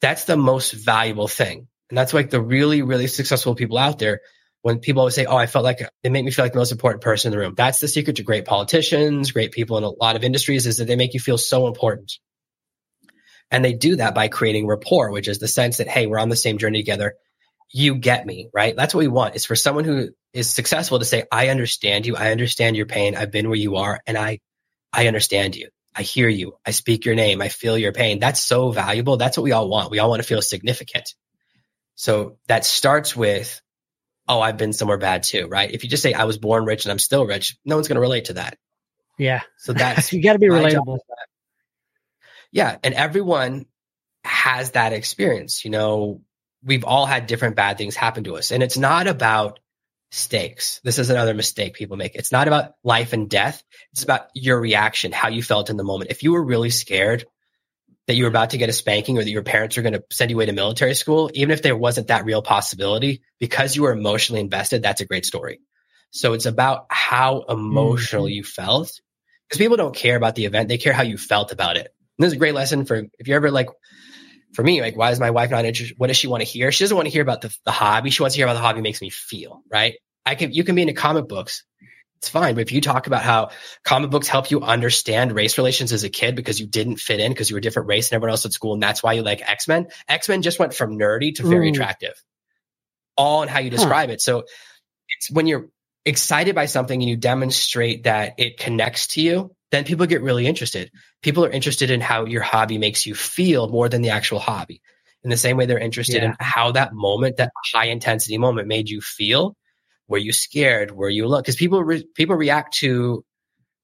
That's the most valuable thing. And that's like the really, really successful people out there. When people always say, Oh, I felt like they make me feel like the most important person in the room. That's the secret to great politicians, great people in a lot of industries is that they make you feel so important. And they do that by creating rapport, which is the sense that, Hey, we're on the same journey together. You get me, right? That's what we want is for someone who is successful to say, I understand you. I understand your pain. I've been where you are and I, I understand you. I hear you. I speak your name. I feel your pain. That's so valuable. That's what we all want. We all want to feel significant. So that starts with, oh, I've been somewhere bad too, right? If you just say I was born rich and I'm still rich, no one's going to relate to that. Yeah. So that's *laughs* you got to be relatable. Yeah, and everyone has that experience. You know, we've all had different bad things happen to us, and it's not about stakes. This is another mistake people make. It's not about life and death. It's about your reaction, how you felt in the moment. If you were really scared that you were about to get a spanking or that your parents were going to send you away to military school, even if there wasn't that real possibility, because you were emotionally invested, that's a great story. So it's about how emotional mm-hmm. you felt because people don't care about the event. They care how you felt about it. And this is a great lesson for if you're ever like, for me, like, why is my wife not interested? What does she want to hear? She doesn't want to hear about the, the hobby. She wants to hear about the hobby makes me feel, right? I can, you can be into comic books. It's fine. But if you talk about how comic books help you understand race relations as a kid because you didn't fit in because you were a different race than everyone else at school, and that's why you like X Men, X Men just went from nerdy to very Ooh. attractive, all in how you describe huh. it. So it's when you're excited by something and you demonstrate that it connects to you, then people get really interested. People are interested in how your hobby makes you feel more than the actual hobby. In the same way, they're interested yeah. in how that moment, that high intensity moment, made you feel were you scared? Were you look? Because people re- people react to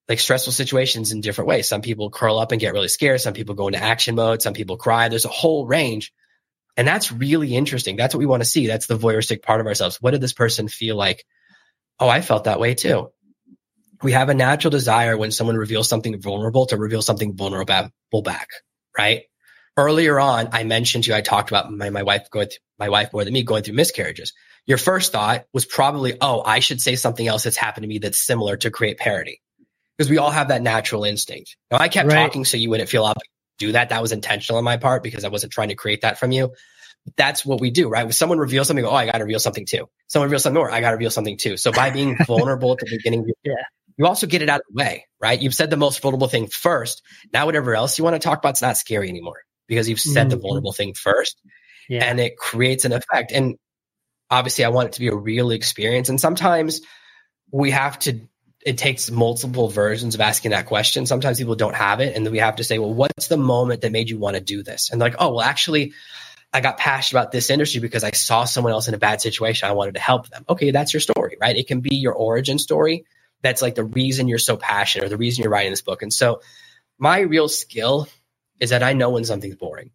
like stressful situations in different ways. Some people curl up and get really scared. Some people go into action mode. Some people cry. There's a whole range. And that's really interesting. That's what we want to see. That's the voyeuristic part of ourselves. What did this person feel like? Oh, I felt that way too. We have a natural desire when someone reveals something vulnerable to reveal something vulnerable back, right? Earlier on, I mentioned to you, I talked about my, my wife going through, my wife more than me going through miscarriages your first thought was probably, oh, I should say something else that's happened to me that's similar to create parody. Because we all have that natural instinct. Now, I kept right. talking so you wouldn't feel to do that. That was intentional on my part because I wasn't trying to create that from you. That's what we do, right? When someone reveals something, oh, I got to reveal something too. Someone reveals something more, I got to reveal something too. So by being *laughs* vulnerable at the beginning, yeah. You also get it out of the way, right? You've said the most vulnerable thing first. Now, whatever else you want to talk about, it's not scary anymore because you've said mm-hmm. the vulnerable thing first. Yeah. And it creates an effect. And obviously I want it to be a real experience. And sometimes we have to, it takes multiple versions of asking that question. Sometimes people don't have it. And then we have to say, well, what's the moment that made you want to do this? And like, oh, well, actually, I got passionate about this industry because I saw someone else in a bad situation. I wanted to help them. Okay, that's your story, right? It can be your origin story. That's like the reason you're so passionate or the reason you're writing this book. And so my real skill is that I know when something's boring.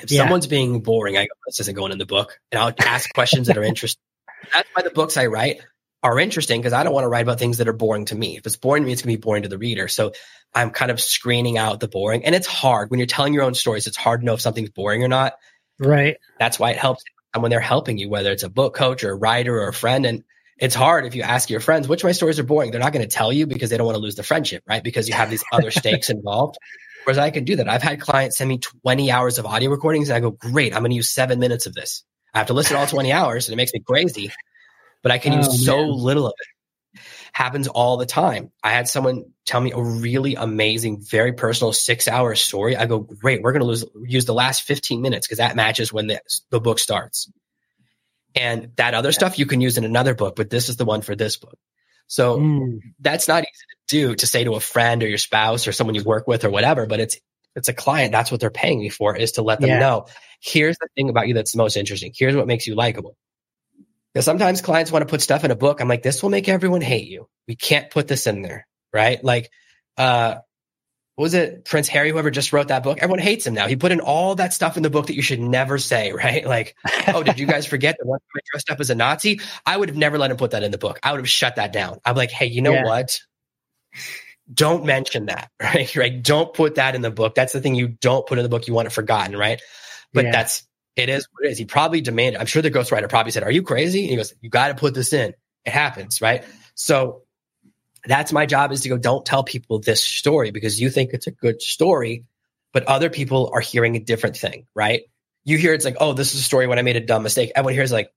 If yeah. someone's being boring, I go, this isn't going in the book. And I'll ask questions that are interesting. That's why the books I write are interesting because I don't want to write about things that are boring to me. If it's boring to me, it's going to be boring to the reader. So I'm kind of screening out the boring. And it's hard when you're telling your own stories. It's hard to know if something's boring or not. Right. That's why it helps when they're helping you, whether it's a book coach or a writer or a friend. And it's hard if you ask your friends, which of my stories are boring? They're not going to tell you because they don't want to lose the friendship, right? Because you have these other stakes *laughs* involved. Whereas I can do that. I've had clients send me 20 hours of audio recordings and I go, great, I'm going to use seven minutes of this. I have to listen to all 20 hours and it makes me crazy, but I can oh, use so little of it. Happens all the time. I had someone tell me a really amazing, very personal six hour story. I go, great, we're going to use the last 15 minutes because that matches when the, the book starts. And that other yeah. stuff you can use in another book, but this is the one for this book. So mm. that's not easy to do to say to a friend or your spouse or someone you work with or whatever, but it's it's a client. That's what they're paying me for is to let them yeah. know. Here's the thing about you that's the most interesting. Here's what makes you likable. Because sometimes clients want to put stuff in a book. I'm like, this will make everyone hate you. We can't put this in there, right? Like, uh, was it Prince Harry, whoever just wrote that book? Everyone hates him now. He put in all that stuff in the book that you should never say, *laughs* right? Like, oh, did you guys forget that one time I dressed up as a Nazi? I would have never let him put that in the book. I would have shut that down. I'm like, hey, you know yeah. what? Don't mention that, *laughs* right? Right? Don't put that in the book. That's the thing you don't put in the book. You want it forgotten, right? But yeah. that's it is what it is. He probably demanded. I'm sure the ghostwriter probably said, "Are you crazy?" And he goes, "You got to put this in." It happens, right? So that's my job is to go, don't tell people this story because you think it's a good story, but other people are hearing a different thing, right? You hear it's like, oh, this is a story when I made a dumb mistake. Everyone hears like,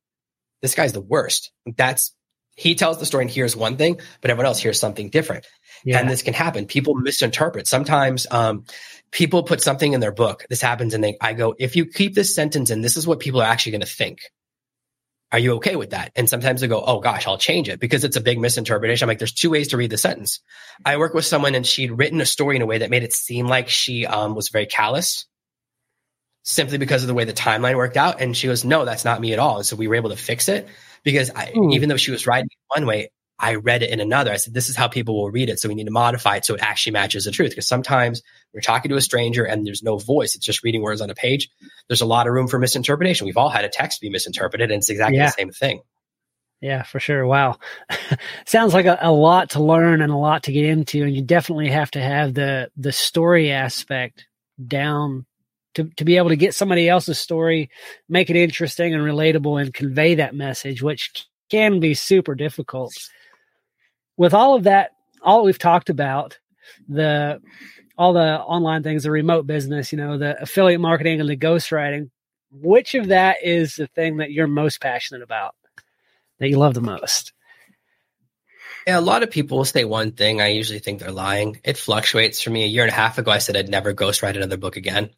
this guy's the worst. That's he tells the story and hears one thing, but everyone else hears something different. Yeah. And this can happen. People misinterpret. Sometimes um, people put something in their book. This happens, and they I go, if you keep this sentence in, this is what people are actually going to think. Are you okay with that? And sometimes they go, Oh gosh, I'll change it because it's a big misinterpretation. I'm like, there's two ways to read the sentence. I work with someone and she'd written a story in a way that made it seem like she um, was very callous simply because of the way the timeline worked out. And she goes, no, that's not me at all. And so we were able to fix it because I, hmm. even though she was writing one way, I read it in another. I said, this is how people will read it. So we need to modify it so it actually matches the truth. Because sometimes we're talking to a stranger and there's no voice. It's just reading words on a page. There's a lot of room for misinterpretation. We've all had a text be misinterpreted and it's exactly yeah. the same thing. Yeah, for sure. Wow. *laughs* Sounds like a, a, lot to learn and a lot to get into. And you definitely have to have the, the story aspect down to, to be able to get somebody else's story, make it interesting and relatable and convey that message, which can be super difficult. With all of that, all we've talked about, the all the online things, the remote business, you know, the affiliate marketing and the ghostwriting, which of that is the thing that you're most passionate about, that you love the most? Yeah, a lot of people will say one thing. I usually think they're lying. It fluctuates for me. A year and a half ago, I said I'd never ghostwrite another book again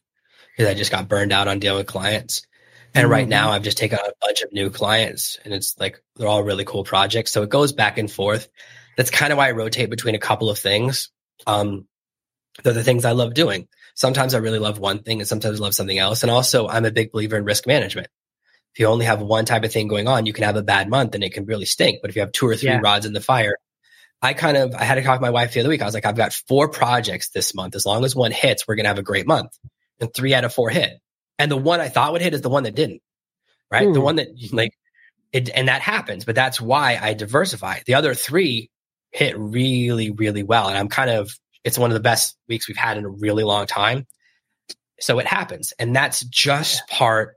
because I just got burned out on dealing with clients. And mm-hmm. right now, I've just taken on a bunch of new clients, and it's like they're all really cool projects. So it goes back and forth. That's kind of why I rotate between a couple of things. Um, they're the things I love doing. Sometimes I really love one thing, and sometimes I love something else. And also, I'm a big believer in risk management. If you only have one type of thing going on, you can have a bad month and it can really stink. But if you have two or three yeah. rods in the fire, I kind of I had to talk to my wife the other week. I was like, I've got four projects this month. As long as one hits, we're gonna have a great month. And three out of four hit. And the one I thought would hit is the one that didn't. Right. Mm. The hmm. one that like it and that happens, but that's why I diversify. The other three hit really, really well. And I'm kind of it's one of the best weeks we've had in a really long time. So it happens. And that's just part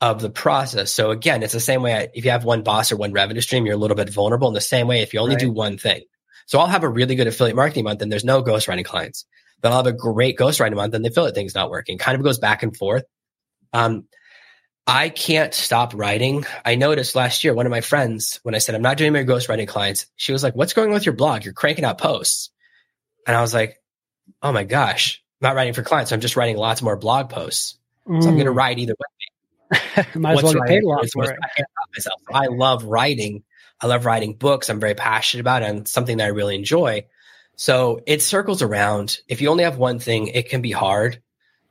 of the process. So again, it's the same way if you have one boss or one revenue stream, you're a little bit vulnerable. In the same way, if you only right. do one thing. So I'll have a really good affiliate marketing month and there's no ghostwriting clients. Then I'll have a great ghostwriting month and the affiliate thing's not working. Kind of goes back and forth. Um, I can't stop writing. I noticed last year, one of my friends, when I said, I'm not doing my ghostwriting clients, she was like, what's going on with your blog? You're cranking out posts. And I was like, oh my gosh, I'm not writing for clients. I'm just writing lots more blog posts. Mm. So I'm going to write either way. *laughs* Might as well get paid a lot for it. Myself. I love writing. I love writing books. I'm very passionate about it and something that I really enjoy. So it circles around. If you only have one thing, it can be hard.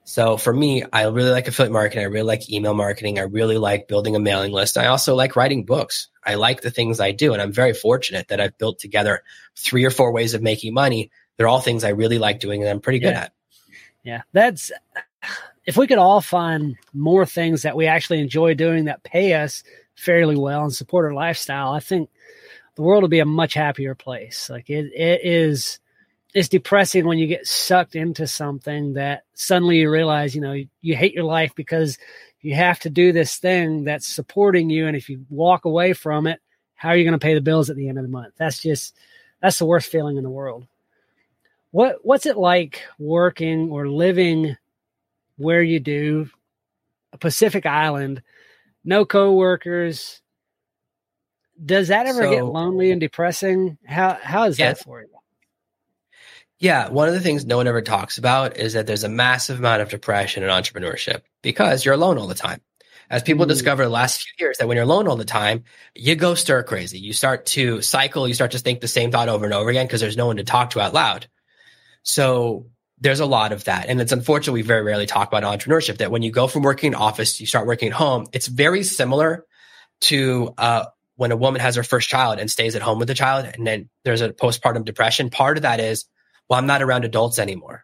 So for me, I really like affiliate marketing. I really like email marketing. I really like building a mailing list. I also like writing books. I like the things I do. And I'm very fortunate that I've built together three or four ways of making money. They're all things I really like doing and I'm pretty good yeah. at. Yeah. That's if we could all find more things that we actually enjoy doing that pay us fairly well and support our lifestyle, I think the world would be a much happier place. Like it, it is, it's depressing when you get sucked into something that suddenly you realize, you know, you, you hate your life because you have to do this thing that's supporting you. And if you walk away from it, how are you going to pay the bills at the end of the month? That's just, that's the worst feeling in the world. What, what's it like working or living where you do, a Pacific Island, no coworkers. Does that ever so, get lonely and depressing? How how is yeah, that for you? Yeah, one of the things no one ever talks about is that there's a massive amount of depression in entrepreneurship because you're alone all the time. As people mm. discover the last few years that when you're alone all the time, you go stir crazy. You start to cycle, you start to think the same thought over and over again because there's no one to talk to out loud. So there's a lot of that. And it's unfortunate we very rarely talk about entrepreneurship that when you go from working in office, you start working at home. It's very similar to uh, when a woman has her first child and stays at home with the child. And then there's a postpartum depression. Part of that is, well, I'm not around adults anymore.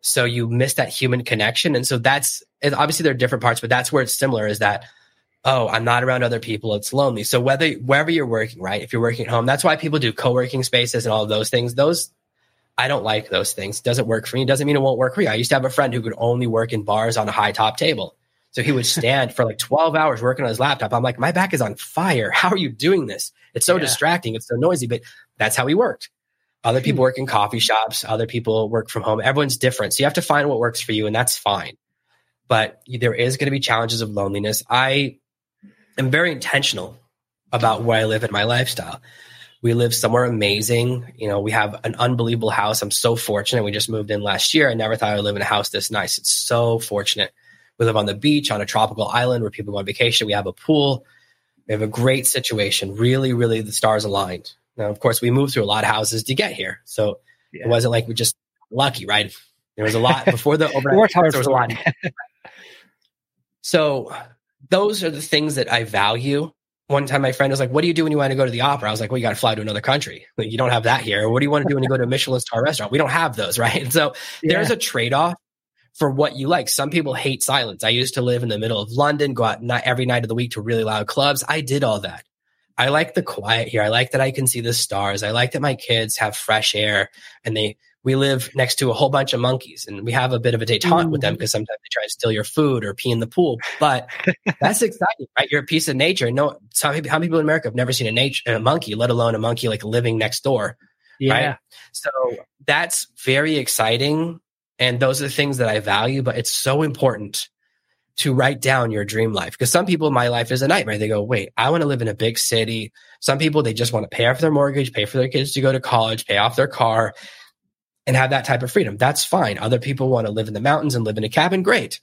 So you miss that human connection. And so that's obviously there are different parts, but that's where it's similar is that, oh, I'm not around other people. It's lonely. So whether, wherever you're working, right? If you're working at home, that's why people do co-working spaces and all of those things. Those I don't like those things. It doesn't work for me. Doesn't mean it won't work for you. I used to have a friend who could only work in bars on a high top table. So he would stand for like 12 hours working on his laptop. I'm like, my back is on fire. How are you doing this? It's so yeah. distracting. It's so noisy, but that's how he worked. Other people hmm. work in coffee shops. Other people work from home. Everyone's different. So you have to find what works for you and that's fine. But there is going to be challenges of loneliness. I am very intentional about where I live and my lifestyle. We live somewhere amazing. You know, we have an unbelievable house. I'm so fortunate. We just moved in last year. I never thought I would live in a house this nice. It's so fortunate. We live on the beach on a tropical island where people go on vacation. We have a pool. We have a great situation. Really, really, the stars aligned. Now, of course, we moved through a lot of houses to get here. So yeah. it wasn't like we just lucky, right? There was a lot before the *laughs* overnight. hard there was a lot. so those are the things that I value one time my friend was like, What do you do when you want to go to the opera? I was like, Well, you got to fly to another country. *laughs* Like, you don't have that here. What do you want to do when you go to a Michelin star restaurant? We don't have those, *laughs* right? And so yeah. there's a trade off for what you like. Some people hate silence. I used to live in the middle of London, go out not every night of the week to really loud clubs. I did all that. I like the quiet here. I like that I can see the stars. I like that my kids have fresh air and they we live next to a whole bunch of monkeys and we have a bit of a detente mm. with them because mm. sometimes they try to steal your food or pee in the pool. But *laughs* that's exciting, right? You're a piece of nature. No, some, how many people in America have never seen a nature, a monkey, let alone a monkey like living next door? Yeah. Right? So that's very exciting. And those are the things that I value, but it's so important to write down your dream life because some people my life is a nightmare they go wait i want to live in a big city some people they just want to pay off their mortgage pay for their kids to go to college pay off their car and have that type of freedom. That's fine. Other people want to live in the mountains and live in a cabin. Great.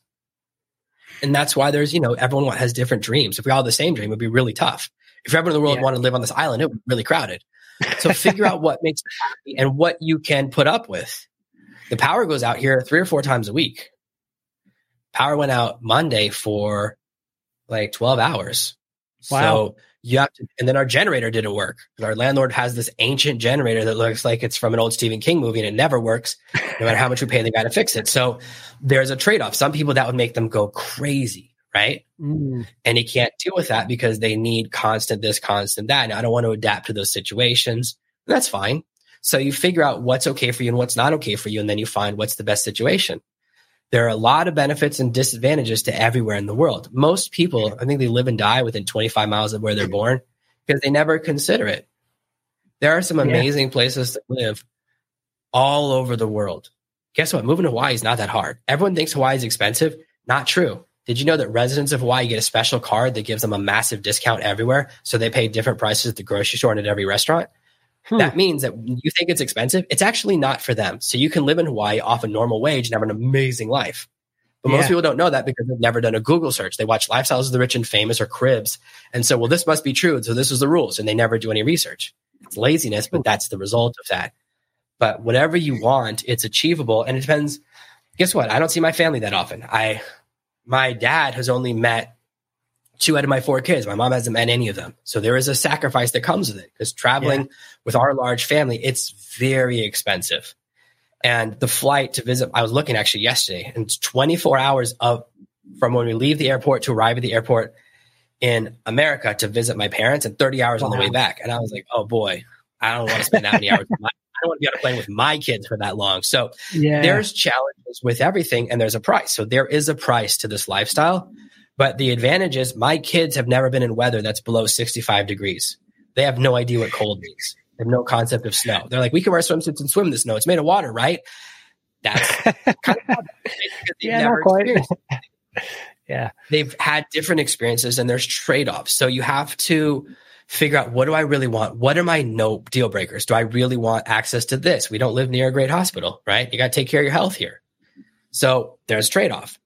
And that's why there's, you know, everyone has different dreams. If we all had the same dream, it would be really tough. If everyone in the world yeah. wanted to live on this island, it would be really crowded. So figure out what makes you happy and what you can put up with. The power goes out here three or four times a week. Power went out Monday for like 12 hours. Wow. So you have to, and then our generator didn't work. Our landlord has this ancient generator that looks like it's from an old Stephen King movie and it never works, no matter how much we pay the guy to fix it. So there's a trade off. Some people that would make them go crazy, right? Mm. And he can't deal with that because they need constant this, constant that. And I don't want to adapt to those situations. That's fine. So you figure out what's okay for you and what's not okay for you. And then you find what's the best situation. There are a lot of benefits and disadvantages to everywhere in the world. Most people, I think they live and die within 25 miles of where they're born because they never consider it. There are some amazing yeah. places to live all over the world. Guess what? Moving to Hawaii is not that hard. Everyone thinks Hawaii is expensive. Not true. Did you know that residents of Hawaii get a special card that gives them a massive discount everywhere? So they pay different prices at the grocery store and at every restaurant? Hmm. That means that you think it's expensive. It's actually not for them. So you can live in Hawaii off a normal wage and have an amazing life. But yeah. most people don't know that because they've never done a Google search. They watch Lifestyles of the Rich and Famous or Cribs and so, well, this must be true. So this is the rules. And they never do any research. It's laziness, but that's the result of that. But whatever you want, it's achievable. And it depends. Guess what? I don't see my family that often. I, my dad has only met two out of my four kids. My mom hasn't met any of them. So there is a sacrifice that comes with it because traveling yeah. with our large family, it's very expensive. And the flight to visit, I was looking actually yesterday, and it's 24 hours of from when we leave the airport to arrive at the airport in America to visit my parents and 30 hours wow. on the way back. And I was like, oh boy, I don't want to spend that many hours. My, I don't want to be on a plane with my kids for that long. So yeah. there's challenges with everything and there's a price. So there is a price to this lifestyle. But the advantage is my kids have never been in weather that's below 65 degrees. They have no idea what cold means. They have no concept of snow. They're like, we can wear swimsuits and swim in the snow. It's made of water, right? That's *laughs* kind of yeah, not quite. *laughs* yeah. They've had different experiences and there's trade-offs. So you have to figure out what do I really want? What are my no deal breakers? Do I really want access to this? We don't live near a great hospital, right? You got to take care of your health here. So there's trade-off.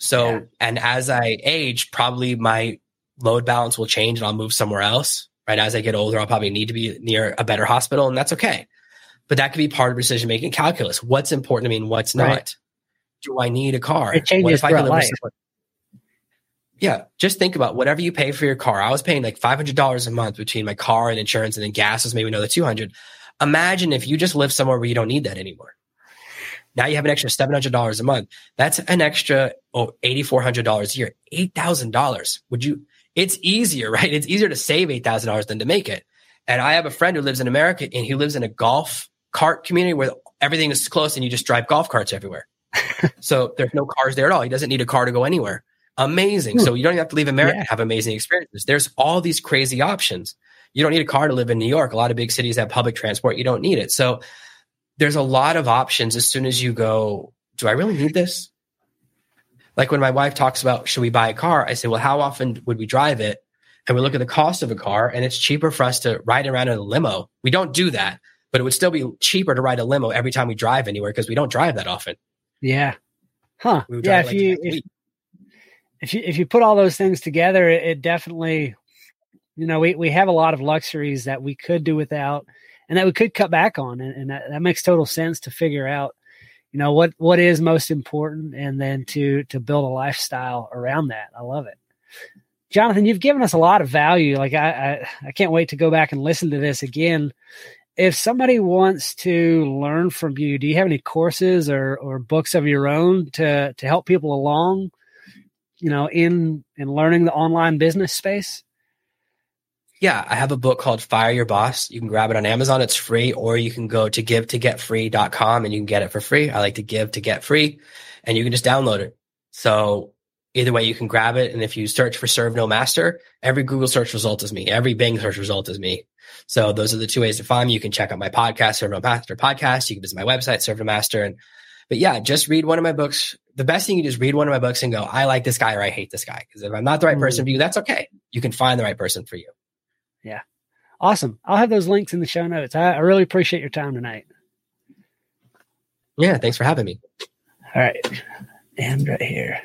So, yeah. and as I age, probably my load balance will change and I'll move somewhere else. Right. As I get older, I'll probably need to be near a better hospital and that's okay. But that could be part of decision making calculus. What's important to me and what's right. not? Do I need a car? It changes what if I life. Yeah, just think about whatever you pay for your car. I was paying like five hundred dollars a month between my car and insurance, and then gas was maybe another two hundred. Imagine if you just live somewhere where you don't need that anymore. Now you have an extra $700 a month. That's an extra oh, $8,400 a year, $8,000. Would you, it's easier, *laughs* right? It's easier to save $8,000 than to make it. And I have a friend who lives in America and he lives in a golf cart community where everything is close and you just drive golf carts everywhere. *laughs* so there's no cars there at all. He doesn't need a car to go anywhere. Amazing. Hmm. So you don't even have to leave America yeah. have amazing experiences. There's all these crazy options. You don't need a car to live in New York. A lot of big cities have public transport. You don't need it. So there's a lot of options as soon as you go, do I really need this? Like when my wife talks about, should we buy a car? I say, well, how often would we drive it? And we look at the cost of a car and it's cheaper for us to ride around in a limo. We don't do that, but it would still be cheaper to ride a limo every time we drive anywhere because we don't drive that often. Yeah. Huh. Yeah. If like you, if, if, you, if you put all those things together, it, it definitely, you know, we, we have a lot of luxuries that we could do without and that we could cut back on. And, and that, that makes total sense to figure out, you know, what, what is most important and then to, to build a lifestyle around that. I love it. Jonathan, you've given us a lot of value. Like I, I, I can't wait to go back and listen to this again. If somebody wants to learn from you, do you have any courses or, or books of your own to, to help people along, you know, in, in learning the online business space? Yeah, I have a book called Fire Your Boss. You can grab it on Amazon. It's free, or you can go to GiveToGetFree.com and you can get it for free. I like to give to get free and you can just download it. So either way, you can grab it. And if you search for serve no master, every Google search result is me. Every Bing search result is me. So those are the two ways to find me. You can check out my podcast, Serve No Master podcast. You can visit my website, Serve No Master. And, but yeah, just read one of my books. The best thing you do is read one of my books and go, I like this guy or I hate this guy. Because if I'm not the right hmm. person for you, that's okay. You can find the right person for you. Yeah. Awesome. I'll have those links in the show notes. I, I really appreciate your time tonight. Yeah. Thanks for having me. All right. And right here.